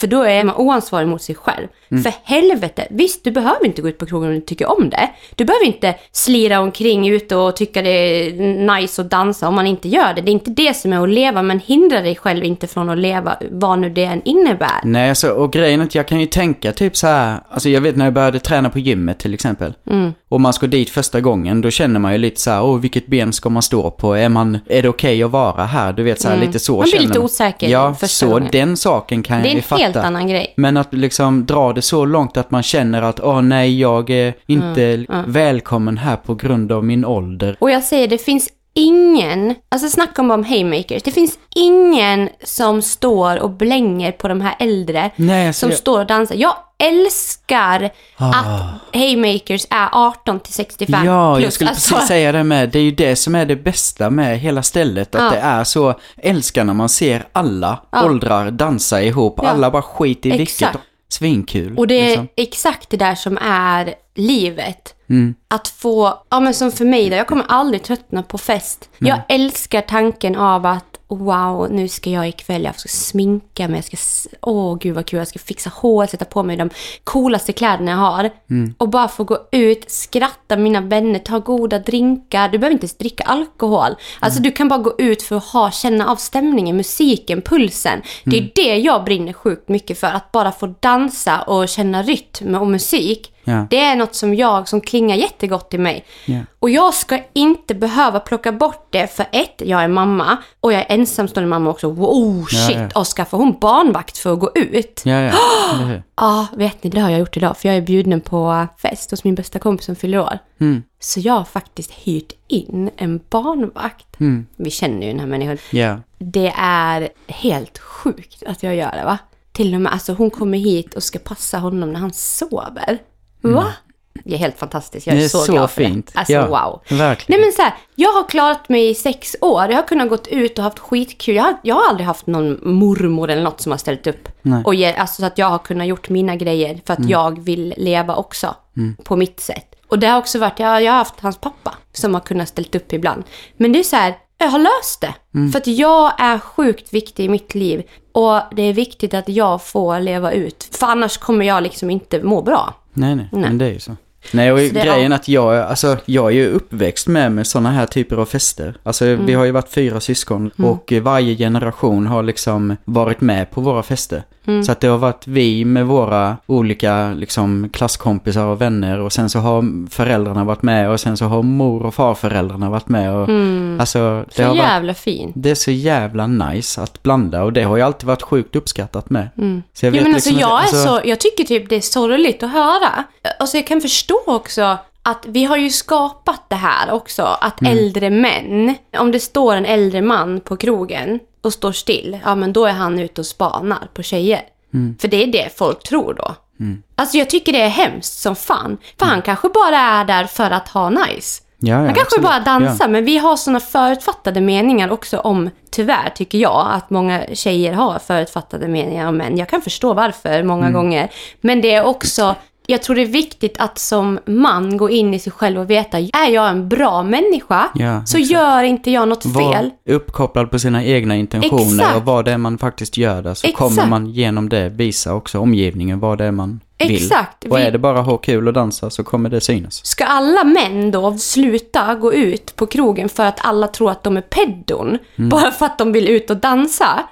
A: För då är man oansvarig mot sig själv. För helvete, visst du behöver inte gå ut på krogen om du tycker om det. Du behöver inte slira omkring ute och tycka det är nice att dansa om man inte gör det. Det är inte det som är att leva, men hindra dig själv inte från att leva, vad nu det än innebär.
B: Nej, alltså, och grejen är att jag kan ju tänka typ så här, alltså jag vet när jag började träna på gymmet till exempel.
A: Mm.
B: Och man ska dit första gången, då känner man ju lite så här, åh vilket ben ska man stå på? Är, man, är det okej att vara här? Du vet så här, lite så
A: Mm. Man blir
B: känner
A: lite osäker
B: Ja, så
A: gången.
B: den saken kan jag
A: är
B: ju
A: en
B: fatta.
A: helt annan grej.
B: Men att liksom dra det så långt att man känner att, åh nej, jag är inte
A: Mm,
B: välkommen här på grund av min ålder.
A: Och jag säger, det finns ingen, alltså snacka om om haymakers, det finns ingen som står och blänger på de här äldre
B: Nej, alltså,
A: som
B: jag-
A: står och dansar. Jag älskar
B: Ah.
A: att haymakers är 18 till 65
B: Ja,
A: plus.
B: jag skulle
A: Alltså,
B: precis säga det med. Det är ju det som är det bästa med hela stället. Att
A: Ja.
B: det är så, älskar när man ser alla
A: Ja.
B: åldrar dansa ihop.
A: Ja.
B: Alla bara skit i vilket. Svinkul.
A: Och det är
B: liksom.
A: exakt det där som är livet.
B: Mm.
A: Att få, ja men som för mig då, jag kommer aldrig tröttna på fest. Jag älskar tanken av att wow, nu ska jag ikväll, jag ska sminka mig, jag ska, åh gud vad kul, jag ska fixa hår, sätta på mig de coolaste kläderna jag har.
B: Mm.
A: Och bara få gå ut, skratta med mina vänner, ta goda drinkar. Du behöver inte ens dricka alkohol. Alltså
B: Mm.
A: du kan bara gå ut för att ha, känna av stämningen, musiken, pulsen. Det är
B: Mm.
A: det jag brinner sjukt mycket för, att bara få dansa och känna rytm och musik.
B: Ja.
A: Det är något som jag, som klingar jättegott i mig.
B: Ja.
A: Och jag ska inte behöva plocka bort det för ett, jag är mamma och jag är ensamstående mamma också. Wow, shit!
B: ja.
A: Och skaffar hon barnvakt för att gå ut?
B: Ja, hur?
A: Ja, vet ni, det har jag gjort idag för jag är bjuden på fest hos min bästa kompis som fyller år.
B: Mm.
A: Så jag har faktiskt hyrt in en barnvakt.
B: Mm.
A: Vi känner ju den här människan.
B: Ja.
A: Det är helt sjukt att jag gör det va? Till och med, alltså hon kommer hit och ska passa honom när han sover. Va? Det är helt fantastiskt. Jag är
B: Det är
A: så,
B: så
A: glad för
B: fint.
A: det. Alltså
B: Ja.
A: wow.
B: Verkligen.
A: Nej men så här, jag har klarat mig i sex år. Jag har kunnat gått ut och haft skitkul. Jag har, jag har aldrig haft någon mormor eller något som har ställt upp.
B: Nej.
A: Och ge, alltså så att jag har kunnat gjort mina grejer för att jag vill leva också. På mitt sätt. Och det har också varit, jag, jag har haft hans pappa som har kunnat ställt upp ibland. Men det är så här, jag har löst det. För att jag är sjukt viktig i mitt liv. Och det är viktigt att jag får leva ut. För annars kommer jag liksom inte må bra.
B: Nej, nej,
A: Nej.
B: men det är ju så. Nej, och
A: Så
B: grejen att jag, alltså, jag är ju uppväxt med, med sådana här typer av fester. Alltså,
A: Mm.
B: vi har ju varit fyra syskon och eh, varje generation har liksom varit med på våra fester.
A: Mm.
B: Så att det har varit vi med våra olika liksom, klasskompisar och vänner och sen så har föräldrarna varit med och sen så har mor och farföräldrarna varit med. Och, Alltså, det
A: Mm. Så
B: har varit
A: jävla fint.
B: det är så jävla nice att blanda och det har ju alltid varit sjukt uppskattat med. Så jag
A: men alltså,
B: liksom
A: jag,
B: alltså-
A: så, jag tycker typ det är sorgligt att höra. Alltså jag kan förstå också att vi har ju skapat det här också. Att
B: Mm.
A: äldre män, om det står en äldre man på krogen och står still, ja men då är han ute och spanar på tjejer.
B: Mm.
A: För det är det folk tror då. Alltså jag tycker det är hemskt som fan. För han kanske bara är där för att ha nice.
B: Ja, ja,
A: Han kanske
B: absolut.
A: bara dansar,
B: Ja.
A: men vi har såna förutfattade meningar också om, tyvärr tycker jag, att många tjejer har förutfattade meningar om män. Jag kan förstå varför många
B: Mm.
A: gånger. Men det är också, jag tror det är viktigt att som man gå in i sig själv och veta, är jag en bra människa
B: Ja,
A: så
B: exakt.
A: gör inte jag något
B: Var
A: fel.
B: uppkopplad på sina egna intentioner
A: Exakt.
B: och vad det är man faktiskt gör där. Så
A: Exakt.
B: kommer man genom det visa också omgivningen vad det är man vill.
A: Exakt.
B: Och
A: Vi-
B: är det bara ha kul och dansa så kommer det synas.
A: Ska alla män då sluta gå ut på krogen för att alla tror att de är peddon,
B: Mm.
A: bara för att de vill ut och dansa,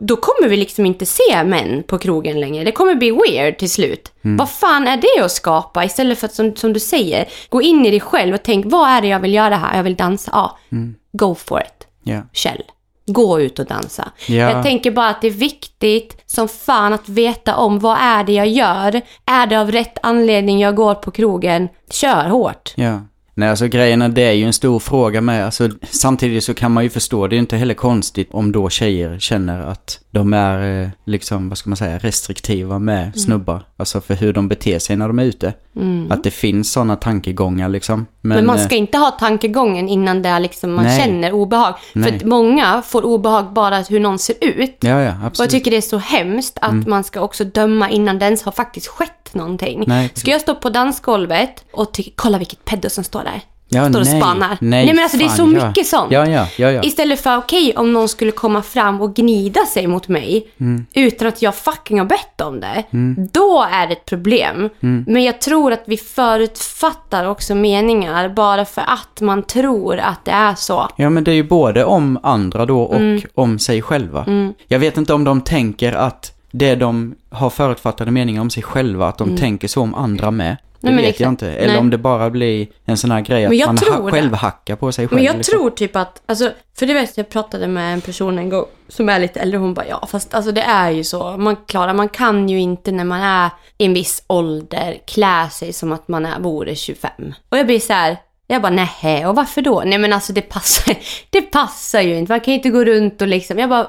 A: då kommer vi liksom inte se män på krogen längre. Det kommer bli weird till slut.
B: Mm.
A: Vad fan är det att skapa? Istället för att, som, som du säger, gå in i dig själv och tänk, vad är det jag vill göra här? Jag vill dansa. Ja,
B: Mm.
A: go for it.
B: Ja.
A: Kjell. Gå ut och dansa.
B: Ja.
A: Jag tänker bara att det är viktigt som fan att veta om vad är det jag gör. Är det av rätt anledning jag går på krogen? Kör hårt.
B: Ja. Nej, alltså grejerna, det är ju en stor fråga med. Alltså, samtidigt så kan man ju förstå, det är inte heller konstigt om då tjejer känner att de är, eh, liksom, vad ska man säga, restriktiva med
A: Mm.
B: snubbar. Alltså för hur de beter sig när de är ute. Att det finns sådana tankegångar liksom. Men,
A: Men man
B: eh,
A: ska inte ha tankegången innan det är liksom man
B: Nej.
A: känner obehag. För
B: Nej.
A: att många får obehag bara hur någon ser ut.
B: Ja, ja,
A: Och jag
B: absolut.
A: tycker det är så hemskt att man ska också döma innan det ens har faktiskt skett någonting.
B: Nej,
A: ska jag stå på dansgolvet och tycka, kolla vilket pedo som står där.
B: Ja,
A: står och
B: nej.
A: spanar.
B: Nej,
A: men alltså det är
B: fan,
A: så
B: ja.
A: mycket sånt.
B: Ja, ja.
A: Istället för, okej, om någon skulle komma fram och gnida sig mot mig
B: Mm.
A: utan att jag fucking har bett om det. Då är det ett problem.
B: Mm.
A: Men jag tror att vi förutfattar också meningar bara för att man tror att det är så.
B: Ja, men det är ju både om andra då och
A: Mm.
B: om sig själva. Jag vet inte om de tänker att det de har förutfattade meningar om sig själva, att de tänker så om andra med. Det
A: Mm. Nej,
B: vet
A: exakt.
B: jag inte. Eller
A: Nej.
B: om det bara blir en sån här grej att man ha- själv hackar på sig själv.
A: Men jag
B: liksom.
A: tror typ att, alltså, för det vet jag pratade med en person en gång som är lite äldre. Hon bara ja, fast alltså det är ju så. Man klarar, man kan ju inte när man är i en viss ålder klä sig som att man är, vore 25. Och jag blir så här, jag bara nej, och varför då? Nej men alltså det passar, det passar ju inte. Man kan ju inte gå runt och liksom, jag bara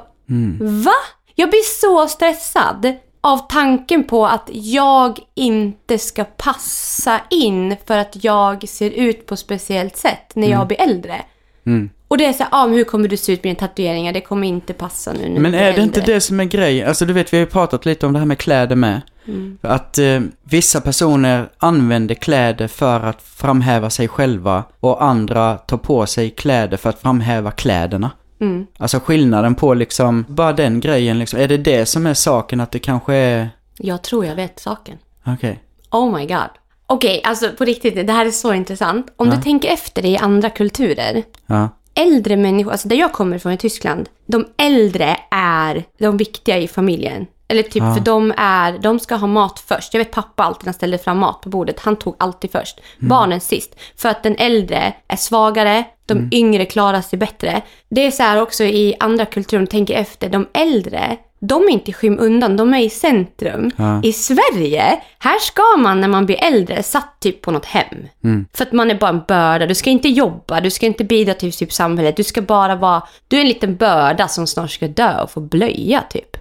A: va? Jag blir så stressad av tanken på att jag inte ska passa in för att jag ser ut på ett speciellt sätt när jag blir äldre.
B: Mm.
A: Och det är så här, ah, men hur kommer du se ut med dina tatueringar? Det kommer inte passa nu när
B: Men är det inte det som är grejen? Alltså du vet, vi har ju pratat lite om det här med kläder med.
A: Mm.
B: Att eh, vissa personer använder kläder för att framhäva sig själva och andra tar på sig kläder för att framhäva kläderna.
A: Mm.
B: Alltså skillnaden på liksom, bara den grejen liksom. Är det det som är saken att det kanske är...
A: Jag tror jag vet saken.
B: Okej.
A: Oh my god. Okej, alltså på riktigt, det här är så intressant. Om du tänker efter det i andra kulturer.
B: Ja.
A: Äldre människor, alltså där jag kommer ifrån i Tyskland, de äldre är de viktiga i familjen. Eller typ
B: Ja.
A: för de är, de ska ha mat först. Jag vet pappa alltid när han ställde fram mat på bordet, han tog alltid först. Barnen sist. För att den äldre är svagare, de yngre klarar sig bättre. Det är så här också i andra kulturer, om tänker efter, de äldre, de är inte i skymundan, de är i centrum.
B: Ja.
A: I Sverige, här ska man när man blir äldre satt typ på något hem. För att man är bara en börda, du ska inte jobba, du ska inte bidra till typ samhället, du ska bara vara, du är en liten börda som snart ska dö och få blöja typ.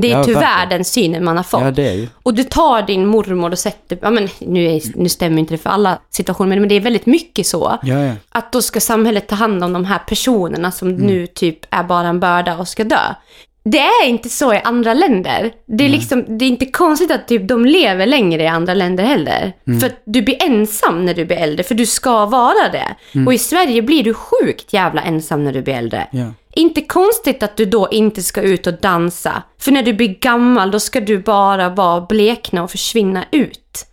A: Det är
B: Ja,
A: tyvärr
B: verkligen.
A: den synen man har fått.
B: Ja, det är ju.
A: Och du tar din mormor och sätter, ja men nu, är, nu stämmer inte det för alla situationer, men det är väldigt mycket så.
B: Ja, ja.
A: Att då ska samhället ta hand om de här personerna som
B: Mm.
A: nu typ är bara en börda och ska dö. Det är inte så i andra länder. Det är, liksom, det är inte konstigt att typ de lever längre i andra länder heller.
B: Mm.
A: För att du blir ensam när du blir äldre, för du ska vara det.
B: Mm.
A: Och i Sverige blir du sjukt jävla ensam när du blir äldre. Inte konstigt att du då inte ska ut och dansa. För när du blir gammal då ska du bara vara blekna och försvinna ut.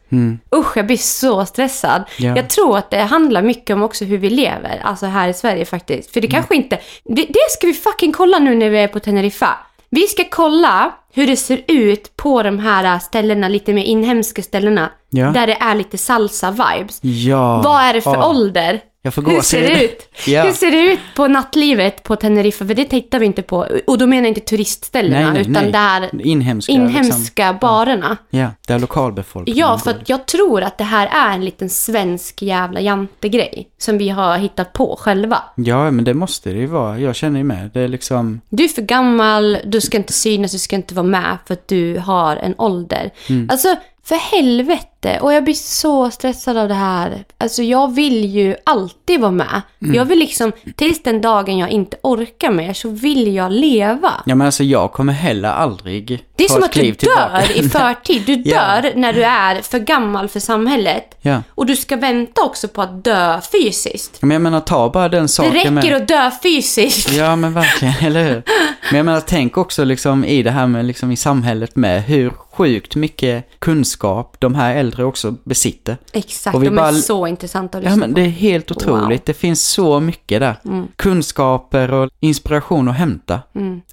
A: Usch, jag blir så stressad.
B: Ja.
A: Jag tror att det handlar mycket om också hur vi lever, alltså här i Sverige faktiskt. För det kanske inte... Det, det ska vi fucking kolla nu när vi är på Teneriffa. Vi ska kolla hur det ser ut på de här ställena, lite mer inhemska ställena.
B: Ja.
A: Där det är lite salsa-vibes.
B: Ja.
A: Vad är det för
B: Ja.
A: ålder?
B: Jag får gå
A: Hur ser det ut?
B: Ja.
A: Hur ser det ut på nattlivet på Teneriffa? För det tittar vi inte på. Och då menar jag inte turistställena,
B: Nej, nej,
A: utan
B: nej.
A: där
B: Inhemska.
A: inhemska barerna.
B: Liksom. Ja, där lokalbefolkningen
A: Ja, för att jag tror att det här är en liten svensk jävla jantegrej som vi har hittat på själva.
B: Ja, men det måste det ju vara. Jag känner ju med. Det är liksom...
A: Du är för gammal, du ska inte synas, du ska inte vara med för att du har en ålder.
B: Mm.
A: Alltså, för helvete. Och jag blir så stressad av det här. Alltså, jag vill ju alltid vara med.
B: Mm.
A: Jag vill liksom, tills den dagen jag inte orkar mer så vill jag leva.
B: Ja, men alltså jag kommer heller aldrig
A: Det är som att du
B: kliv tillbaka.
A: dör i förtid. Du dör när du är för gammal för samhället.
B: Ja.
A: Och du ska vänta också på att dö fysiskt.
B: Men jag menar, ta bara den
A: Det
B: saken
A: räcker
B: med...
A: att dö fysiskt.
B: Ja, men verkligen, eller hur? Men jag menar, tänk också liksom i det här med liksom i samhället med hur sjukt mycket kunskap de här äldre också besitter.
A: Exakt,
B: Och vi
A: de
B: bara-
A: är så intressanta att
B: Ja,
A: lyssna
B: men
A: på.
B: det är helt otroligt.
A: Wow.
B: Det finns så mycket där. Kunskaper och inspiration att hämta.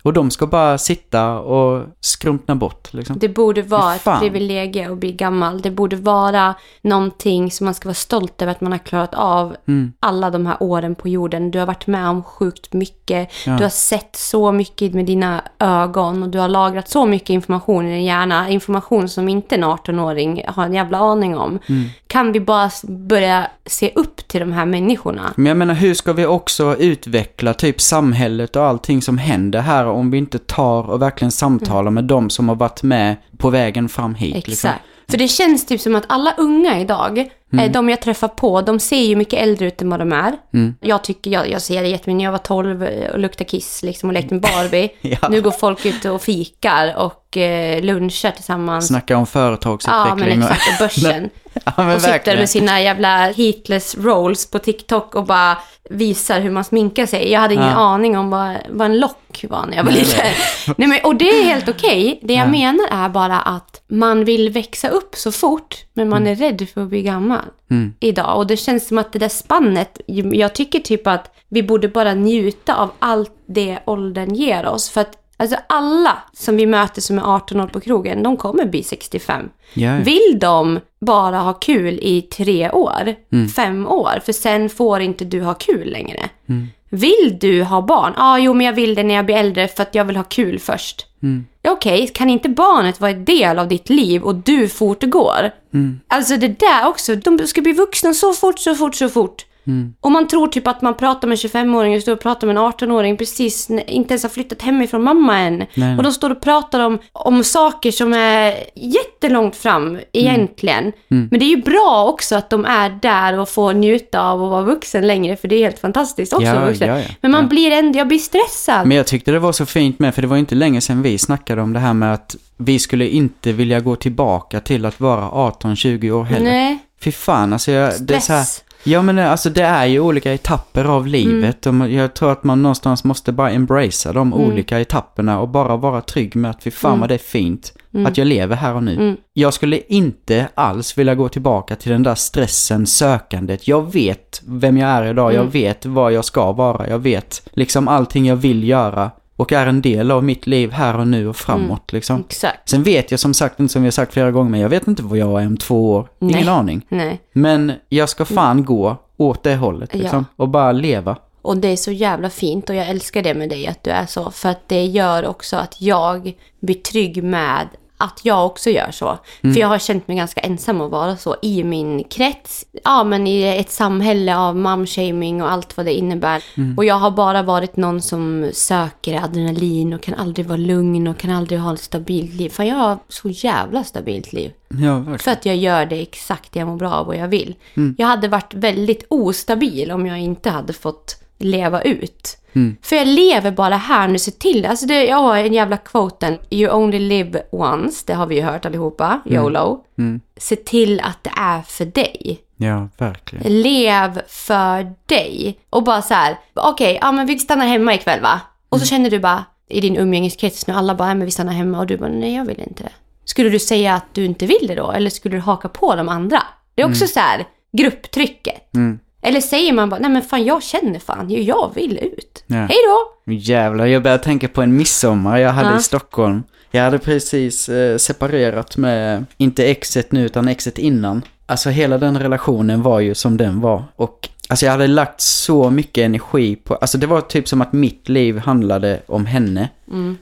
B: Och de ska bara sitta och skrumpna bort liksom.
A: Det borde vara ett privilegium att bli gammal. Det borde vara någonting som man ska vara stolt över att man har klarat av
B: Mm.
A: alla de här åren på jorden. Du har varit med om sjukt mycket.
B: Ja.
A: Du har sett så mycket med dina ögon och du har lagrat så mycket information i din hjärna. Information som inte en 18-åring har en jävla aning om.
B: Mm.
A: Kan vi bara börja se upp till de här människorna?
B: Men jag menar, hur ska vi också utveckla typ samhället och allting som händer här om vi inte tar och verkligen samtalar med de som har varit med på vägen fram hit?
A: Exakt.
B: Liksom.
A: För det känns typ som att alla unga idag,
B: Mm.
A: eh, de jag träffar på, de ser ju mycket äldre ut än vad de är.
B: Mm.
A: Jag tycker, jag, jag ser det jättemycket när jag var 12 och luktade kiss liksom och lekte med Barbie.
B: Ja.
A: Nu går folk ut och fikar och eh, lunchar tillsammans.
B: Snacka om
A: Ja,
B: företagsutveckling.
A: men
B: och-
A: exakt. Och börsen.
B: ja,
A: och sitter
B: verkligen.
A: med sina jävla heatless rolls på TikTok och bara visar hur man sminkar sig. Jag hade ingen
B: Ja.
A: aning om vad, vad en lock var när jag var liten. Nej, men, och det är helt okej. Det jag
B: Ja.
A: menar är bara att man vill växa upp så fort, men man är rädd för att bli gammal
B: Mm.
A: idag. Och det känns som att det där spannet, jag tycker typ att vi borde bara njuta av allt det åldern ger oss. För att alltså alla som vi möter som är 18 år på krogen, de kommer bli 65.
B: Ja, ja.
A: Vill de bara ha kul i tre år,
B: Mm.
A: fem år, för sen får inte du ha kul längre.
B: Mm.
A: Vill du ha barn? Ja, ah, jo, men jag vill det när jag blir äldre för att jag vill ha kul först.
B: Mm.
A: Okej, kan inte barnet vara en del av ditt liv och du fortgår?
B: Mm.
A: Alltså det där också, de ska bli vuxna så fort, så fort, så fort.
B: Mm.
A: Och man tror typ att man pratar med en 25-åring och står och pratar med en 18-åring precis, inte ens har flyttat hemifrån mamma än.
B: nej.
A: Och de står och pratar om, om saker som är jättelångt fram egentligen.
B: Mm.
A: Men det är ju bra också att de är där och får njuta av att vara vuxen längre, för det är helt fantastiskt också
B: Ja,
A: vuxen.
B: ja, ja.
A: Men man blir ändå, jag blir stressad.
B: Men jag tyckte det var så fint med, för det var inte länge sedan vi snackade om det här med att vi skulle inte vilja gå tillbaka till att vara 18-20 år heller.
A: Nej,
B: Fy fan, alltså jag, det är så här,
A: stress.
B: Ja men alltså det är ju olika etapper av livet och man- jag tror att man någonstans måste bara embracea de olika etapperna och bara vara trygg med att fy fan vad det är fint att jag lever här och nu.
A: Mm.
B: Jag skulle inte alls vilja gå tillbaka till den där stressen, sökandet. Jag vet vem jag är idag, jag vet vad jag ska vara, jag vet liksom allting jag vill göra och är en del av mitt liv här och nu och framåt liksom.
A: Exakt.
B: Sen vet jag som sagt inte, som vi har sagt flera gånger, men jag vet inte vad jag är om två år. Ingen
A: Nej.
B: aning.
A: Nej.
B: Men jag ska fan gå åt det hållet liksom. Och bara leva.
A: Och det är så jävla fint och jag älskar det med dig att du är så. För att det gör också att jag blir trygg med att jag också gör så. För jag har känt mig ganska ensam att vara så i min krets. Ja, men i ett samhälle av momshaming och allt vad det innebär. Och jag har bara varit någon som söker adrenalin och kan aldrig vara lugn och kan aldrig ha ett stabilt liv. För jag har så jävla stabilt liv.
B: Ja.
A: För att jag gör det exakt jag mår bra av och jag vill. Jag hade varit väldigt ostabil om jag inte hade fått leva ut. För jag lever bara här nu, se till. Alltså det, jag har en jävla quoten. You only live once, det har vi ju hört allihopa. YOLO. Se till att det är för dig.
B: Ja, verkligen.
A: Lev för dig. Och bara så här, okej, ja men vi stannar hemma ikväll va? Och så känner du bara i din umgängeskrets nu, alla bara, ja men vi stannar hemma och du bara, nej jag vill inte det. Skulle du säga att du inte vill det då? Eller skulle du haka på de andra? Det är också så här, grupptrycket. Eller säger man bara, nej men fan jag känner fan, ju jag vill ut.
B: Ja.
A: Hej då!
B: Jävlar, jag började tänka på en midsommar jag hade
A: Ja.
B: i Stockholm. Jag hade precis eh, separerat med, inte exet nu utan exet innan. Alltså hela den relationen var ju som den var. Och alltså jag hade lagt så mycket energi på, alltså det var typ som att mitt liv handlade om henne.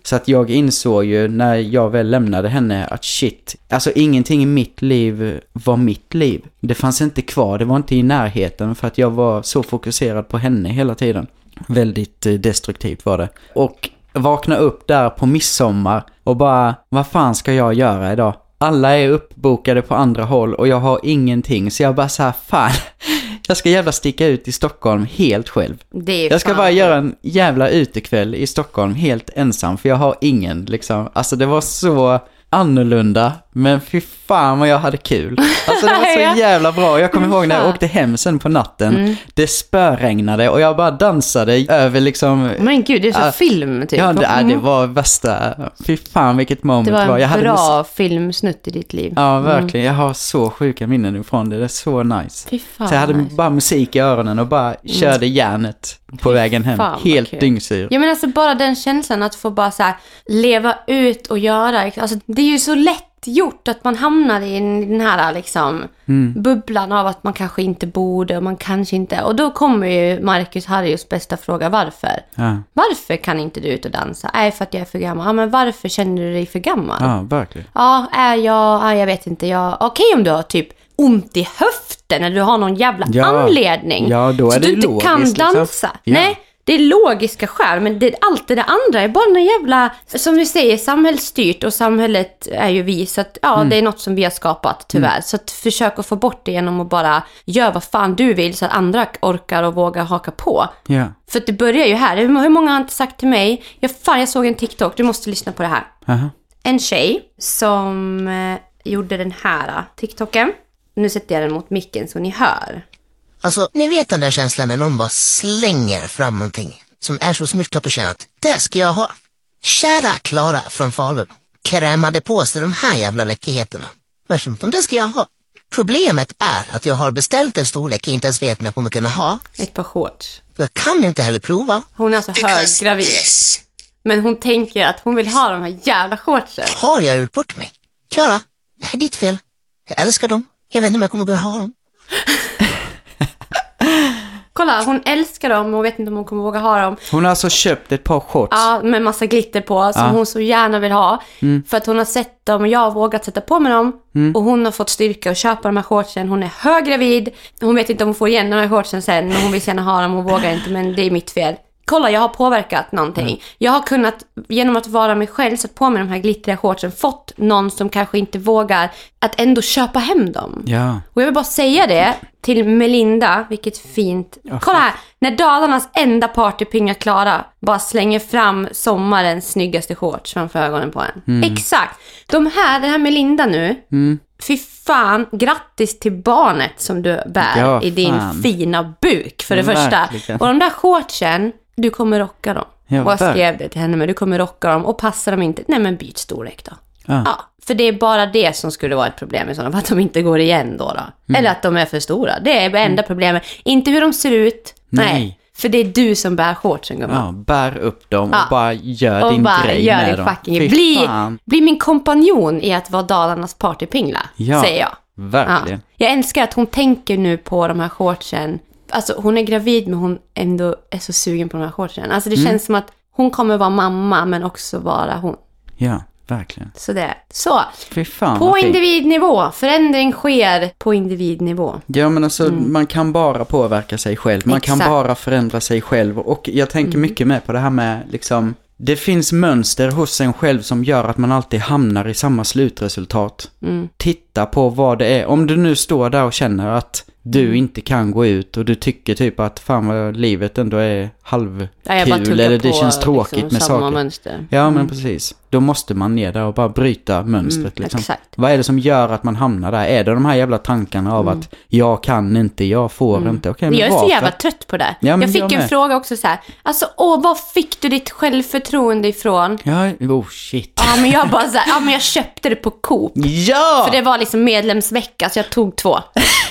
B: Så att jag insåg ju när jag väl lämnade henne att shit, alltså ingenting i mitt liv var mitt liv. Det fanns inte kvar, det var inte i närheten för att jag var så fokuserad på henne hela tiden. Väldigt eh, destruktivt var det. Och vakna upp där på midsommar och bara, vad fan ska jag göra idag? Alla är uppbokade på andra håll och jag har ingenting. Så jag bara så här, fan, jag ska jävla sticka ut i Stockholm helt själv.
A: Det är
B: Jag ska bara göra en jävla utekväll i Stockholm helt ensam, för jag har ingen liksom. Alltså det var så annorlunda, men fy fan vad jag hade kul. Alltså det var.
A: Mm.
B: så jävla bra. Jag kommer ihåg när jag åkte hem sen på natten, det spöregnade och jag bara dansade över liksom...
A: Men gud, det är så
B: Ja.
A: film typ.
B: Ja, det, äh, det
A: Mm.
B: var värsta... Fy fan vilket moment
A: det
B: det
A: var
B: var. Jag hade
A: bra filmsnutt i ditt liv.
B: Ja, verkligen. Jag har så sjuka minnen ifrån det. Det är så nice.
A: Fy fan
B: Så jag hade
A: nice. Mm.
B: bara musik i öronen och bara körde järnet på vägen hem.
A: fan
B: Helt dyngsyr.
A: Ja men alltså bara den känslan att få bara så leva ut och göra. Alltså det är ju så lätt gjort att man hamnar i den här liksom
B: Mm.
A: bubblan av att man kanske inte borde och man kanske inte. Och då kommer ju Marcus Harrius bästa fråga varför.
B: Ja,
A: Varför kan inte du ut och dansa? Nej, för att jag är för gammal. Ja, men varför känner du dig för gammal?
B: ja verkligen.
A: Ja, är jag... Ja, jag vet inte. Jag, okej om du har typ ont i höften eller du har någon jävla
B: Ja.
A: anledning.
B: Ja, då är
A: så
B: det
A: du inte
B: logiskt,
A: kan
B: liksom.
A: dansa.
B: Ja.
A: Nej, det är logiska skäl. Men det, allt det där andra är bara en jävla... Som vi säger, samhällsstyrt och samhället är ju vi. Så att, ja,
B: Mm.
A: det är något som vi har skapat tyvärr. Så att försök att få bort det genom att bara göra vad fan du vill så att andra orkar och vågar haka på.
B: Ja.
A: För det börjar ju här. Hur många har inte sagt till mig, ja fan jag såg en TikTok, du måste lyssna på det här.
B: Aha.
A: En tjej som eh, gjorde den här eh, TikToken. Nu sätter jag den mot micken så ni hör.
C: Alltså, ni vet den där känslan när någon bara slänger fram någonting som är så smyckat och känt. Det ska jag ha. Kära Klara från Falun krämade på sig de här jävla läckerheterna. Varsågod, det ska jag ha. Problemet är att jag har beställt en storlek jag inte ens vet om jag kommer kunna ha.
A: Ett par shorts.
C: Jag kan inte heller prova.
A: Hon är alltså höggravid. Men hon tänker att hon vill ha de här jävla shortsen.
C: Har jag gjort bort mig? Klara, det här är ditt fel. Jag älskar dem. Jag vet inte om jag kommer kunna ha dem.
A: Kolla, hon älskar dem och vet inte om hon kommer våga ha dem.
B: Hon har alltså köpt ett par shorts.
A: Ja, med massa glitter på som
B: Ja.
A: hon så gärna vill ha. För att hon har sett dem och jag har vågat sätta på mig dem. Och hon har fått styrka att köpa de här shortsen. Hon är höggravid. Hon vet inte om hon får igen de här shortsen sen. Men hon vill gärna ha dem och vågar inte. Men det är mitt fel. Kolla, jag har påverkat någonting. Jag har kunnat, genom att vara mig själv, satt på mig de här glittriga shortsen, fått någon som kanske inte vågar att ändå köpa hem dem.
B: Ja.
A: Och jag vill bara säga det till Melinda, vilket fint. Kolla här, när Dalarnas enda partypinga Klara bara slänger fram sommarens snyggaste shorts framför ögonen på en.
B: Mm.
A: Exakt. De här, den här Melinda nu, fy fan, grattis till barnet som du bär
B: Ja,
A: i din fina buk för det
B: Verkligen.
A: första. Och de där shortsen, du kommer rocka dem.
B: Ja,
A: och jag skrev det till henne, men du kommer rocka dem. Och passar de inte, nej men byt storlek då.
B: Ja.
A: Ja, för det är bara det som skulle vara ett problem i sådana fall, att de inte går igen då. då.
B: Mm.
A: Eller att de är för stora. Det är det enda problemet. Inte hur de ser ut. Nej.
B: Nej.
A: För det är du som bär shortsen gumman.
B: ja, bär upp dem och
A: Ja.
B: bara gör
A: Och
B: din
A: bara
B: grej
A: gör
B: med
A: din
B: dem.
A: fucking bli, bli min kompanjon i att vara Dalarnas partypingla,
B: Ja,
A: säger jag.
B: verkligen.
A: Ja. Jag älskar att hon tänker nu på de här shortsen. Alltså hon är gravid men hon ändå är så sugen på de här shortsen. Alltså det
B: Mm.
A: känns som att hon kommer vara mamma men också vara hon.
B: Ja. Verkligen.
A: Så det. Så,
B: Fy fan
A: på individnivå. Förändring sker på individnivå.
B: Ja men alltså man kan bara påverka sig själv. Man kan
A: Mm. Exakt. Mm.
B: bara förändra sig själv. Och jag tänker mycket med på det här med liksom det finns mönster hos en själv som gör att man alltid hamnar i samma slutresultat.
A: Mm.
B: Titta på vad det är. Om du nu står där och känner att du
A: Mm.
B: inte kan gå ut och du tycker typ att fan vad livet ändå är halvkul eller det känns tråkigt
A: liksom,
B: med saker.
A: mönster.
B: Ja men precis. Då måste man ner där och bara bryta mönstret
A: Mm,
B: liksom.
A: exakt.
B: Vad är det som gör att man hamnar där? Är det de här jävla tankarna av att jag kan inte, jag får inte? Okej, men
A: Mm. jag är
B: varför?
A: så jävla trött på det.
B: Ja,
A: jag fick
B: jag
A: en fråga också så här. Alltså, åh, var fick du ditt självförtroende ifrån?
B: Ja, oh shit.
A: Ja, men jag bara så här, ja men jag köpte det på Coop.
B: Ja!
A: För det var liksom medlemsvecka så jag tog två.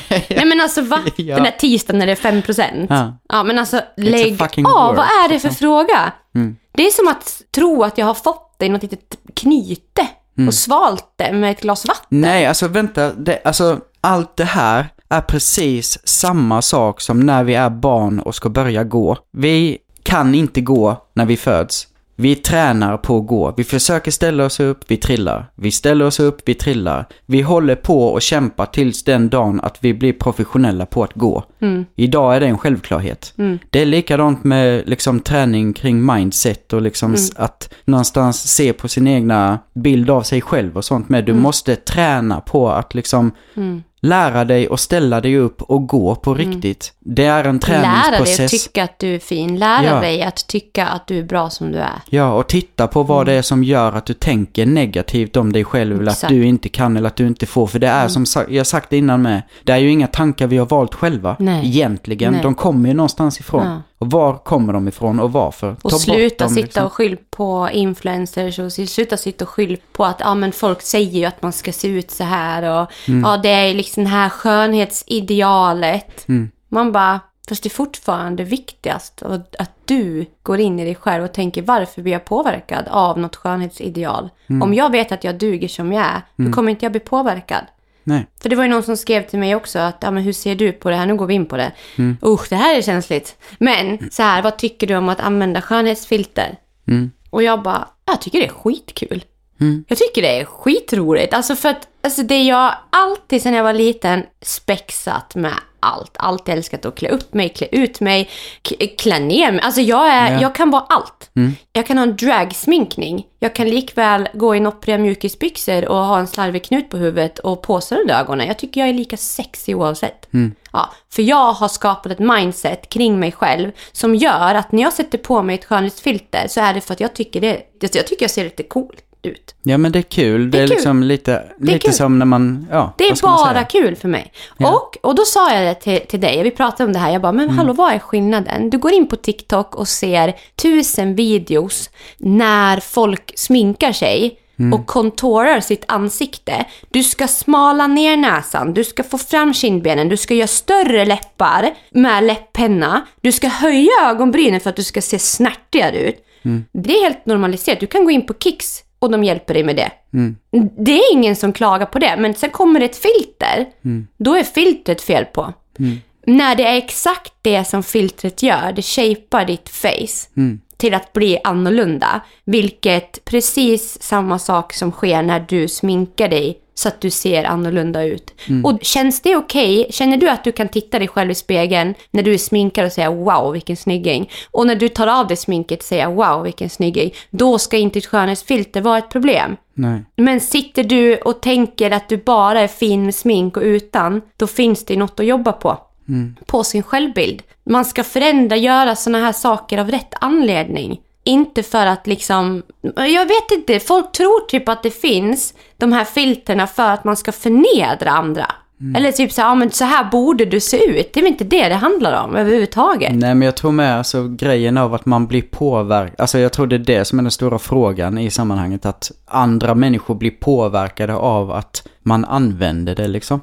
A: Nej men alltså va?
B: Ja.
A: Den där tisdagen när det är 5%.
B: Ja.
A: Ja men alltså lägg av,
B: work,
A: vad är det för
B: liksom.
A: fråga?
B: Mm.
A: Det är som att tro att jag har fått det i något litet knyte
B: Mm.
A: och svalt det med ett glas vatten.
B: Nej, alltså vänta. Det, alltså, allt det här är precis samma sak som när vi är barn och ska börja gå. Vi kan inte gå när vi föds. Vi tränar på att gå. Vi försöker ställa oss upp, vi trillar. Vi ställer oss upp, vi trillar. Vi håller på och kämpar tills den dagen att vi blir professionella på att gå. Idag är det en självklarhet. Det är likadant med liksom träning kring mindset och liksom s- att någonstans se på sin egna bild av sig själv och sånt med. Du måste träna på att liksom lära dig och ställa dig upp och gå på riktigt. Det är en
A: Lära dig att
B: träningsprocess.
A: tycka att du är fin. Lära
B: Ja.
A: dig att tycka att du är bra som du är.
B: Ja, och titta på vad det är som gör att du tänker negativt om dig själv eller att du inte kan eller att du inte får. För det är som sagt, jag sagt innan med, det är ju inga tankar vi har valt själva.
A: Nej.
B: Egentligen.
A: Nej.
B: De kommer ju någonstans ifrån.
A: Ja.
B: Och var kommer de ifrån och varför?
A: Och
B: Ta
A: sluta
B: dem,
A: sitta
B: liksom.
A: och skyll på influencers och sluta sitta och skyll på att ja, men folk säger ju att man ska se ut så här och
B: Mm.
A: ja, det är liksom det här skönhetsidealet.
B: Mm.
A: Man bara, fast det är fortfarande viktigast att du går in i dig själv och tänker varför blir jag påverkad av något skönhetsideal?
B: Mm.
A: Om jag vet att jag duger som jag är, då kommer inte jag bli påverkad.
B: Nej.
A: För det var ju någon som skrev till mig också att, ja men hur ser du på det här? Nu går vi in på det.
B: Mm.
A: Usch, det här är känsligt. Men så här, vad tycker du om att använda skönhetsfilter?
B: Mm.
A: Och jag bara, jag tycker det är skitkul.
B: Mm.
A: Jag tycker det är skitroligt. Alltså för att, alltså det jag alltid sedan jag var liten spexat med allt. Alltid älskat att klä upp mig, klä ut mig, klä ner mig. Alltså jag, är,
B: Ja.
A: jag kan vara allt. Jag kan ha en dragsminkning. Jag kan likväl gå i noppriga mjukisbyxor och ha en slarvig knut på huvudet och påsar under ögonen. Jag tycker jag är lika sexig oavsett. Ja, för jag har skapat ett mindset kring mig själv som gör att när jag sätter på mig ett skönhetsfilter så är det för att jag tycker, det, jag tycker jag ser lite cool ut.
B: Ja men det är kul. Det
A: är
B: är,
A: kul.
B: liksom lite, lite
A: kul.
B: som när man, ja,
A: Det är bara kul för mig.
B: Ja.
A: Och, och då sa jag det till, till dig, vi pratade om det här, jag bara,
B: Mm.
A: men hallå vad är skillnaden? Du går in på TikTok och ser tusen videos när folk sminkar sig
B: Mm.
A: och contourar sitt ansikte. Du ska smala ner näsan, du ska få fram kindbenen, du ska göra större läppar med läpppenna, du ska höja ögonbrynen för att du ska se snärtigare ut.
B: Mm.
A: Det är helt normaliserat. Du kan gå in på Kicks och de hjälper dig med det.
B: Mm.
A: Det är ingen som klagar på det, men sen kommer det ett filter.
B: Mm.
A: Då är filtret fel på. När det är exakt det som filtret gör, det shapar ditt face
B: Mm.
A: Till att bli annorlunda. Vilket precis samma sak som sker när du sminkar dig så att du ser annorlunda ut.
B: Mm.
A: Och känns det okej? Känner du att du kan titta dig själv i spegeln när du är sminkad och säga wow vilken snygging? Och när du tar av dig sminket och säga wow vilken snygging? Då ska inte ett skönhetsfilter vara ett problem.
B: Nej.
A: Men sitter du och tänker att du bara är fin med smink och utan, då finns det något att jobba på. På sin självbild. Man ska förändra, göra sådana här saker av rätt anledning. Inte för att liksom, jag vet inte, folk tror typ att det finns de här filterna för att man ska förnedra andra. Eller typ så här, ja men så här borde du se ut. Det är väl inte det det handlar om överhuvudtaget.
B: Nej men jag tror med alltså grejen av att man blir påverkad. Alltså jag tror det är det som är den stora frågan i sammanhanget. Att andra människor blir påverkade av att man använder det liksom.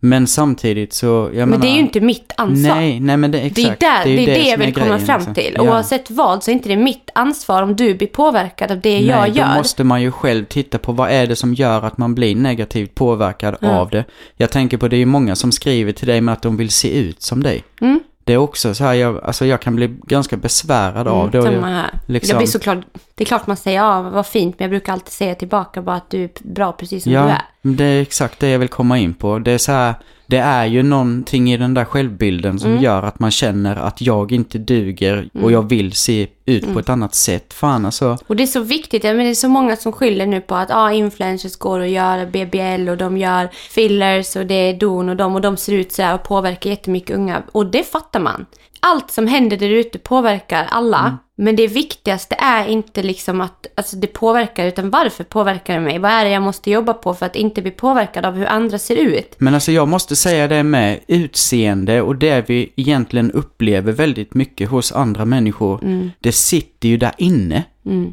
B: Men samtidigt så, jag
A: Mm. Men det är ju inte mitt ansvar.
B: Nej, nej men det är exakt.
A: Det är, där, det, är det,
B: som
A: jag vill komma
B: grejen,
A: fram
B: liksom.
A: till.
B: Ja.
A: Oavsett vad så är inte det mitt ansvar om du blir påverkad av det jag
B: Nej,
A: gör.
B: då måste man ju själv titta på vad är det som gör att man blir negativt påverkad
A: Ja.
B: av det. Jag tänker på det är ju många som skriver till dig med att de vill se ut som dig.
A: Mm.
B: Det är också så här, jag, alltså jag kan bli ganska besvärad av det.
A: Samma
B: jag, liksom-
A: Jag blir såklart, Det är klart man säger ja, vad fint, men jag brukar alltid säga tillbaka bara att du är bra precis som du
B: Ja,
A: är.
B: det är exakt det jag vill komma in på. Det är så här, det är ju någonting i den där självbilden som
A: Mm.
B: gör att man känner att jag inte duger och jag vill se ut
A: Mm.
B: på ett annat sätt. Fan alltså.
A: Och det är så viktigt, ja, men det är så många som skyller nu på att ah, influencers går och gör BBL och de gör fillers och det är don och de och de ser ut så här och påverkar jättemycket unga. Och det fattar man. Allt som händer där ute påverkar alla. Men det viktigaste är inte liksom att alltså det påverkar, utan varför påverkar det mig? Vad är det jag måste jobba på för att inte bli påverkad av hur andra ser ut?
B: Men alltså jag måste säga det med utseende och det vi egentligen upplever väldigt mycket hos andra människor.
A: Mm.
B: Det sitter ju där inne.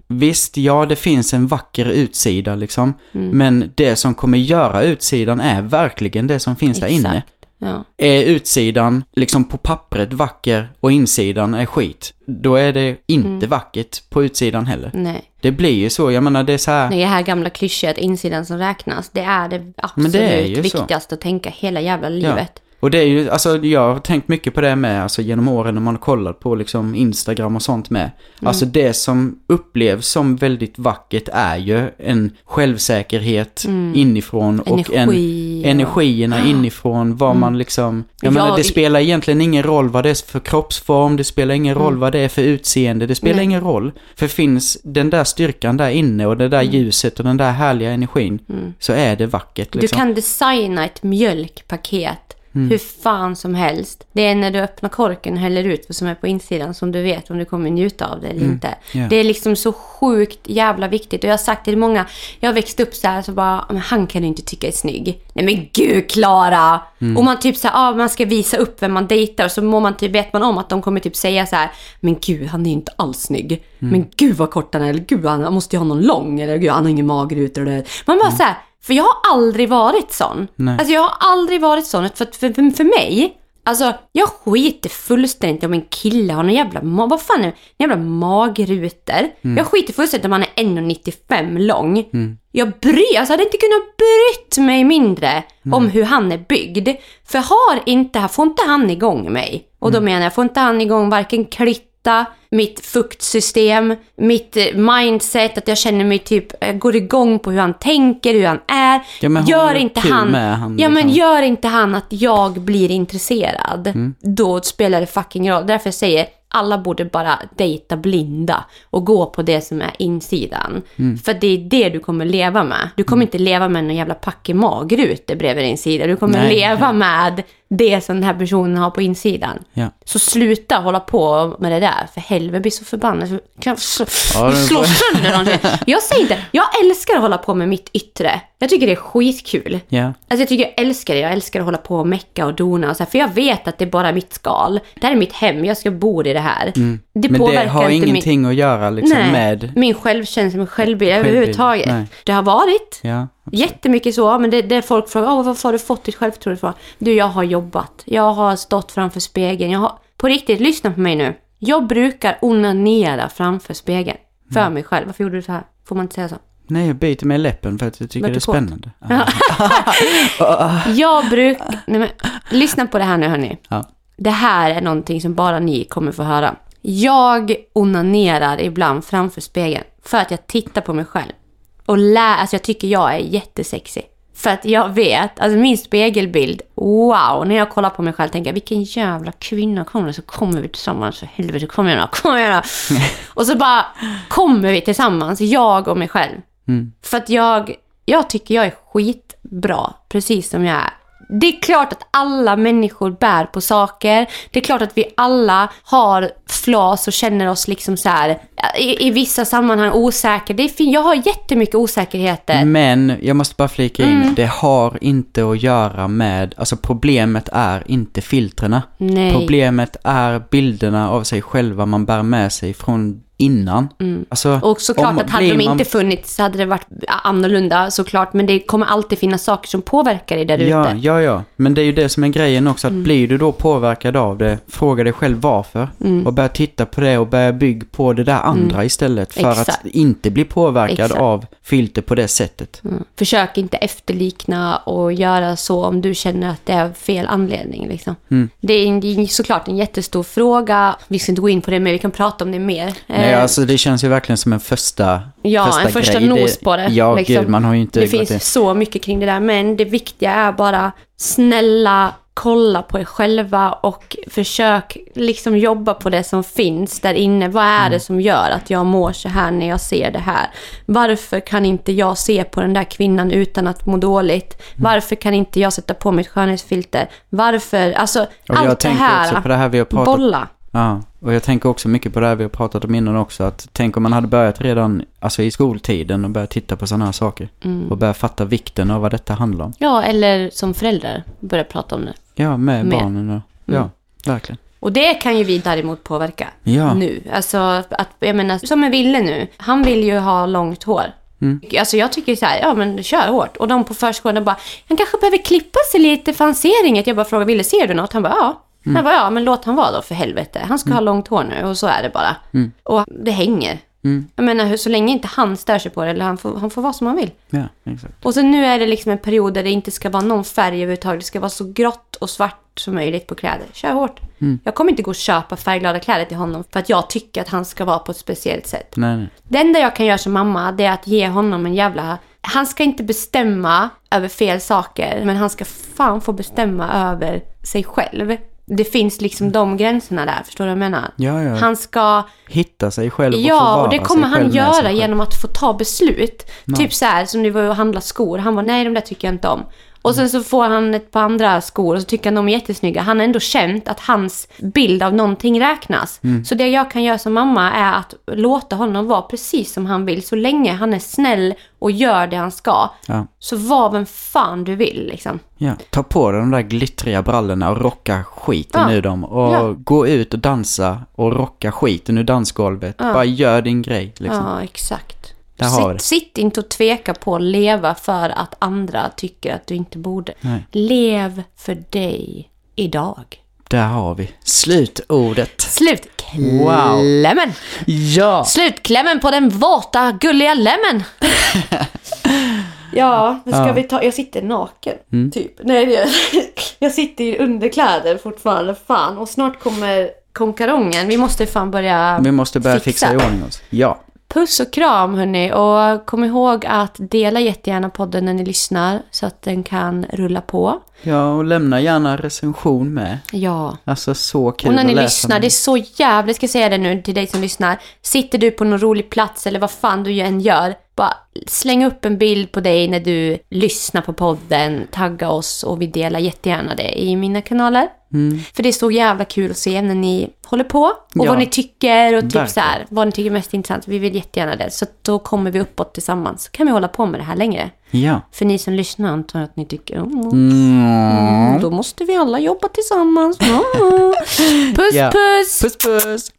B: Visst, ja det finns en vacker utsida liksom.
A: Mm.
B: Men det som kommer göra utsidan är verkligen det som finns där inne.
A: Ja.
B: Är utsidan liksom på pappret vacker och insidan är skit, då är det inte
A: Mm.
B: vackert på utsidan heller.
A: Nej.
B: Det blir ju så, jag menar det är så här,
A: Det här gamla klyschan att insidan som räknas, det är det absolut
B: det är ju så.
A: viktigaste att tänka hela jävla livet.
B: Och det är ju, alltså jag har tänkt mycket på det med, alltså genom åren när man har kollat på liksom Instagram och sånt med.
A: Mm.
B: Alltså det som upplevs som väldigt vackert är ju en självsäkerhet inifrån och en,
A: Mm. Energi och-
B: energierna inifrån, vad man liksom, jag menar
A: Ja,
B: det
A: i-
B: spelar egentligen ingen roll vad det är för kroppsform, det spelar ingen roll vad det är för utseende, det spelar
A: Nej.
B: ingen roll. För finns den där styrkan där inne och det där ljuset och den där härliga energin, så är det vackert
A: Du
B: liksom.
A: kan designa ett mjölkpaket
B: Mm.
A: hur fan som helst. Det är när du öppnar korken och häller ut vad som är på insidan som du vet om du kommer njuta av det eller inte.
B: Mm. Ja.
A: Det är liksom så sjukt jävla viktigt. Och jag har sagt till många, jag har växt upp så här så bara, men han kan du inte tycka är snygg. Nej men gud Klara!
B: Mm.
A: Och man typ så här, ah, man ska visa upp vem man dejtar och så må man typ, vet man om att de kommer typ säga så här, men gud han är ju inte alls snygg.
B: Mm.
A: Men gud vad kort han är, eller gud han, måste ju ha någon lång, eller gud han har ingen och det. Man bara så här, för jag har aldrig varit sån.
B: Mm. Nej.
A: Alltså jag har aldrig varit sån. För, för, för, mig, alltså jag skiter fullständigt om en kille har någon jävla, vad fan är det? jävla magrutor.
B: Mm.
A: Jag skiter fullständigt om han är 1,95 lång. Jag bryr, alltså hade inte kunnat brytt mig mindre om hur han är byggd. För har inte, får inte han igång mig. Och då
B: Mm.
A: menar jag, får inte han igång varken klitta, mitt fuktsystem, mitt eh, mindset, att jag känner mig typ, jag går igång på hur han tänker, hur han är.
B: Ja, men
A: gör inte han,
B: han,
A: ja men
B: liksom?
A: gör inte han att jag blir intresserad,
B: Mm.
A: då spelar det fucking roll. Därför säger jag, alla borde bara dejta blinda och gå på det som är insidan.
B: Mm.
A: För det är det du kommer leva med. Du kommer inte leva med någon jävla packe magrutor bredvid din sida. Du kommer
B: Nej.
A: leva med det som den här personen har på insidan.
B: Ja.
A: Så sluta hålla på med det där, för helvete, jag blir så förbannad. Jag slå,
B: Ja, det-
A: slå sönder någonting. Jag säger inte, jag älskar att hålla på med mitt yttre. Jag tycker det är skitkul.
B: Ja.
A: Alltså jag tycker jag älskar det. Jag älskar att hålla på och mecka och dona och så här, För jag vet att det är bara mitt skal. Det här är mitt hem, jag ska bo i det här. Det
B: Mm. Men det har ingenting att göra liksom
A: min, nej,
B: med...
A: min självkänsla, min Självbild, överhuvudtaget.
B: nej.
A: Det har varit
B: Ja.
A: Jättemycket så, men det, det är folk frågar, Åh, varför har du fått ditt självförtroende ifrån? Du, jag har jobbat. Jag har stått framför spegeln. Jag har, på riktigt, lyssna på mig nu. Jag brukar onanera framför spegeln. För
B: Mm.
A: mig själv. Varför gjorde du så här? Får man inte säga så?
B: Nej, jag biter mig i läppen för att jag tycker det är spännande.
A: Jag brukar... Nej men, lyssna på det här nu hörni.
B: Ja.
A: Det här är någonting som bara ni kommer få höra. Jag onanerar ibland framför spegeln för att jag tittar på mig själv. Och lä- alltså jag tycker jag är jättesexig. För att jag vet, alltså min spegelbild, wow, när jag kollar på mig själv tänker jag vilken jävla kvinna kommer så kommer vi tillsammans, för helvete, kom igen då, kom igen då. och så bara kommer vi tillsammans, jag och mig själv. För att jag, jag tycker jag är skitbra, precis som jag är. Det är klart att alla människor bär på saker. Det är klart att vi alla har flas och känner oss liksom så här i, i vissa sammanhang osäkra. Det är fin- jag har jättemycket osäkerheter.
B: Men jag måste bara flika in,
A: Mm.
B: det har inte att göra med, alltså problemet är inte filtrerna.
A: Nej.
B: Problemet är bilderna av sig själva man bär med sig från innan. Alltså,
A: Mm. Och såklart
B: om-
A: att hade de
B: man-
A: inte funnits så hade det varit annorlunda såklart. Men det kommer alltid finnas saker som påverkar dig där
B: Ja,
A: ute.
B: ja, ja. Men det är ju det som är grejen också, att
A: Mm.
B: blir du då påverkad av det, fråga dig själv varför.
A: Mm.
B: Och börja titta på det och börja bygga på det där andra istället. För
A: Exakt.
B: att inte bli påverkad
A: Exakt.
B: av filter på det sättet.
A: Mm. Försök inte efterlikna och göra så om du känner att det är fel anledning. Liksom.
B: Mm.
A: Det, är, en- det är såklart en jättestor fråga. Vi ska inte gå in på det, men vi kan prata om det mer.
B: Nej, Nej, alltså det känns ju verkligen som en första
A: Ja,
B: första
A: en första
B: grej.
A: nos på det.
B: Ja,
A: liksom.
B: gud, man har ju inte
A: Det finns
B: in-
A: så mycket kring det där, men det viktiga är bara snälla kolla på er själva och försök liksom jobba på det som finns där inne. Vad är
B: Mm.
A: det som gör att jag mår så här när jag ser det här? Varför kan inte jag se på den där kvinnan utan att må dåligt?
B: Mm.
A: Varför kan inte jag sätta på mitt skönhetsfilter? Varför? Alltså,
B: Och
A: allt det
B: tänker
A: här.
B: också på det här vi har pratat
A: Bolla.
B: Ja, och jag tänker också mycket på det här vi har pratat om innan också. Att tänk om man hade börjat redan alltså i skoltiden och börjat titta på sådana här saker.
A: Mm.
B: Och börjat fatta vikten av vad detta handlar om.
A: Ja, eller som föräldrar börja prata om det.
B: Ja, med
A: Med.
B: barnen och, ja, verkligen.
A: Och det kan ju vi däremot påverka
B: Ja.
A: nu. Alltså, att, jag menar, som med Ville nu. Han vill ju ha långt hår.
B: Mm.
A: Alltså jag tycker så här, ja men kör hårt. Och de på förskolan bara, han kanske behöver klippa sig lite för han ser inget. Jag bara frågar Ville, ser du något? Han bara, ja.
B: Mm.
A: Han bara, ja men låt han vara då för helvete. Han ska ha långt hår nu och så är det bara. Och det hänger.
B: Mm.
A: Jag menar, så länge inte han stör sig på det, eller han får, han får vara som han vill.
B: Ja, exakt.
A: Och så nu är det liksom en period där det inte ska vara någon färg överhuvudtaget. Det ska vara så grått och svart som möjligt på kläder. Kör hårt.
B: Mm.
A: Jag kommer inte gå och köpa färgglada kläder till honom för att jag tycker att han ska vara på ett speciellt sätt.
B: Nej, nej.
A: Det enda jag kan göra som mamma det är att ge honom en jävla... Han ska inte bestämma över fel saker, men han ska fan få bestämma över sig själv. Det finns liksom de gränserna där, förstår du vad jag menar?
B: Ja, ja.
A: Han ska...
B: Hitta sig själv och
A: Ja, och det kommer han göra genom att få ta beslut. Typ så här som du var och handlade skor. Han var nej de där tycker jag inte om. Och sen så får han ett par andra skor och så tycker han de är jättesnygga. Han har ändå känt att hans bild av någonting räknas.
B: Mm.
A: Så det jag kan göra som mamma är att låta honom vara precis som han vill. Så länge han är snäll och gör det han ska.
B: Ja.
A: Så var vem fan du vill liksom.
B: Ja, ta på dig de där glittriga brallorna och rocka skiten
A: Ja.
B: ur dem. Och
A: Ja.
B: gå ut och dansa och rocka skiten ur dansgolvet. Bara gör din grej liksom.
A: Ja, exakt. Sitt, sitt inte och tveka på att leva för att andra tycker att du inte borde.
B: Nej.
A: Lev för dig idag.
B: Där har vi slutordet.
A: Slutklämmen!
B: Ja!
A: Slutklämmen på den våta, gulliga lämmen! ja, nu ska
B: Ja.
A: vi ta... Jag sitter naken, typ. Nej, det gör jag sitter i underkläder fortfarande, fan. Och snart kommer konkarongen. Vi måste fan börja
B: Vi måste börja fixa, i ordning oss. Ja.
A: Puss och kram hörni och kom ihåg att dela jättegärna podden när ni lyssnar så att den kan rulla på.
B: Ja, och lämna gärna recension med.
A: Ja.
B: Alltså så kul
A: Och när ni lyssnar,
B: dem.
A: det är så jävligt, ska jag säga det nu till dig som lyssnar. Sitter du på någon rolig plats eller vad fan du än gör, bara släng upp en bild på dig när du lyssnar på podden, tagga oss och vi delar jättegärna det i mina kanaler. För det är så jävla kul att se när ni håller på och
B: Ja.
A: vad ni tycker och typ så här, vad ni tycker är mest intressant. Vi vill jättegärna det. Så då kommer vi uppåt tillsammans. Så kan vi hålla på med det här längre.
B: Ja.
A: För ni som lyssnar antar att ni tycker oh,
B: Mm.
A: då måste vi alla jobba tillsammans. Ah. Puss
B: Ja.
A: puss!
B: Puss puss!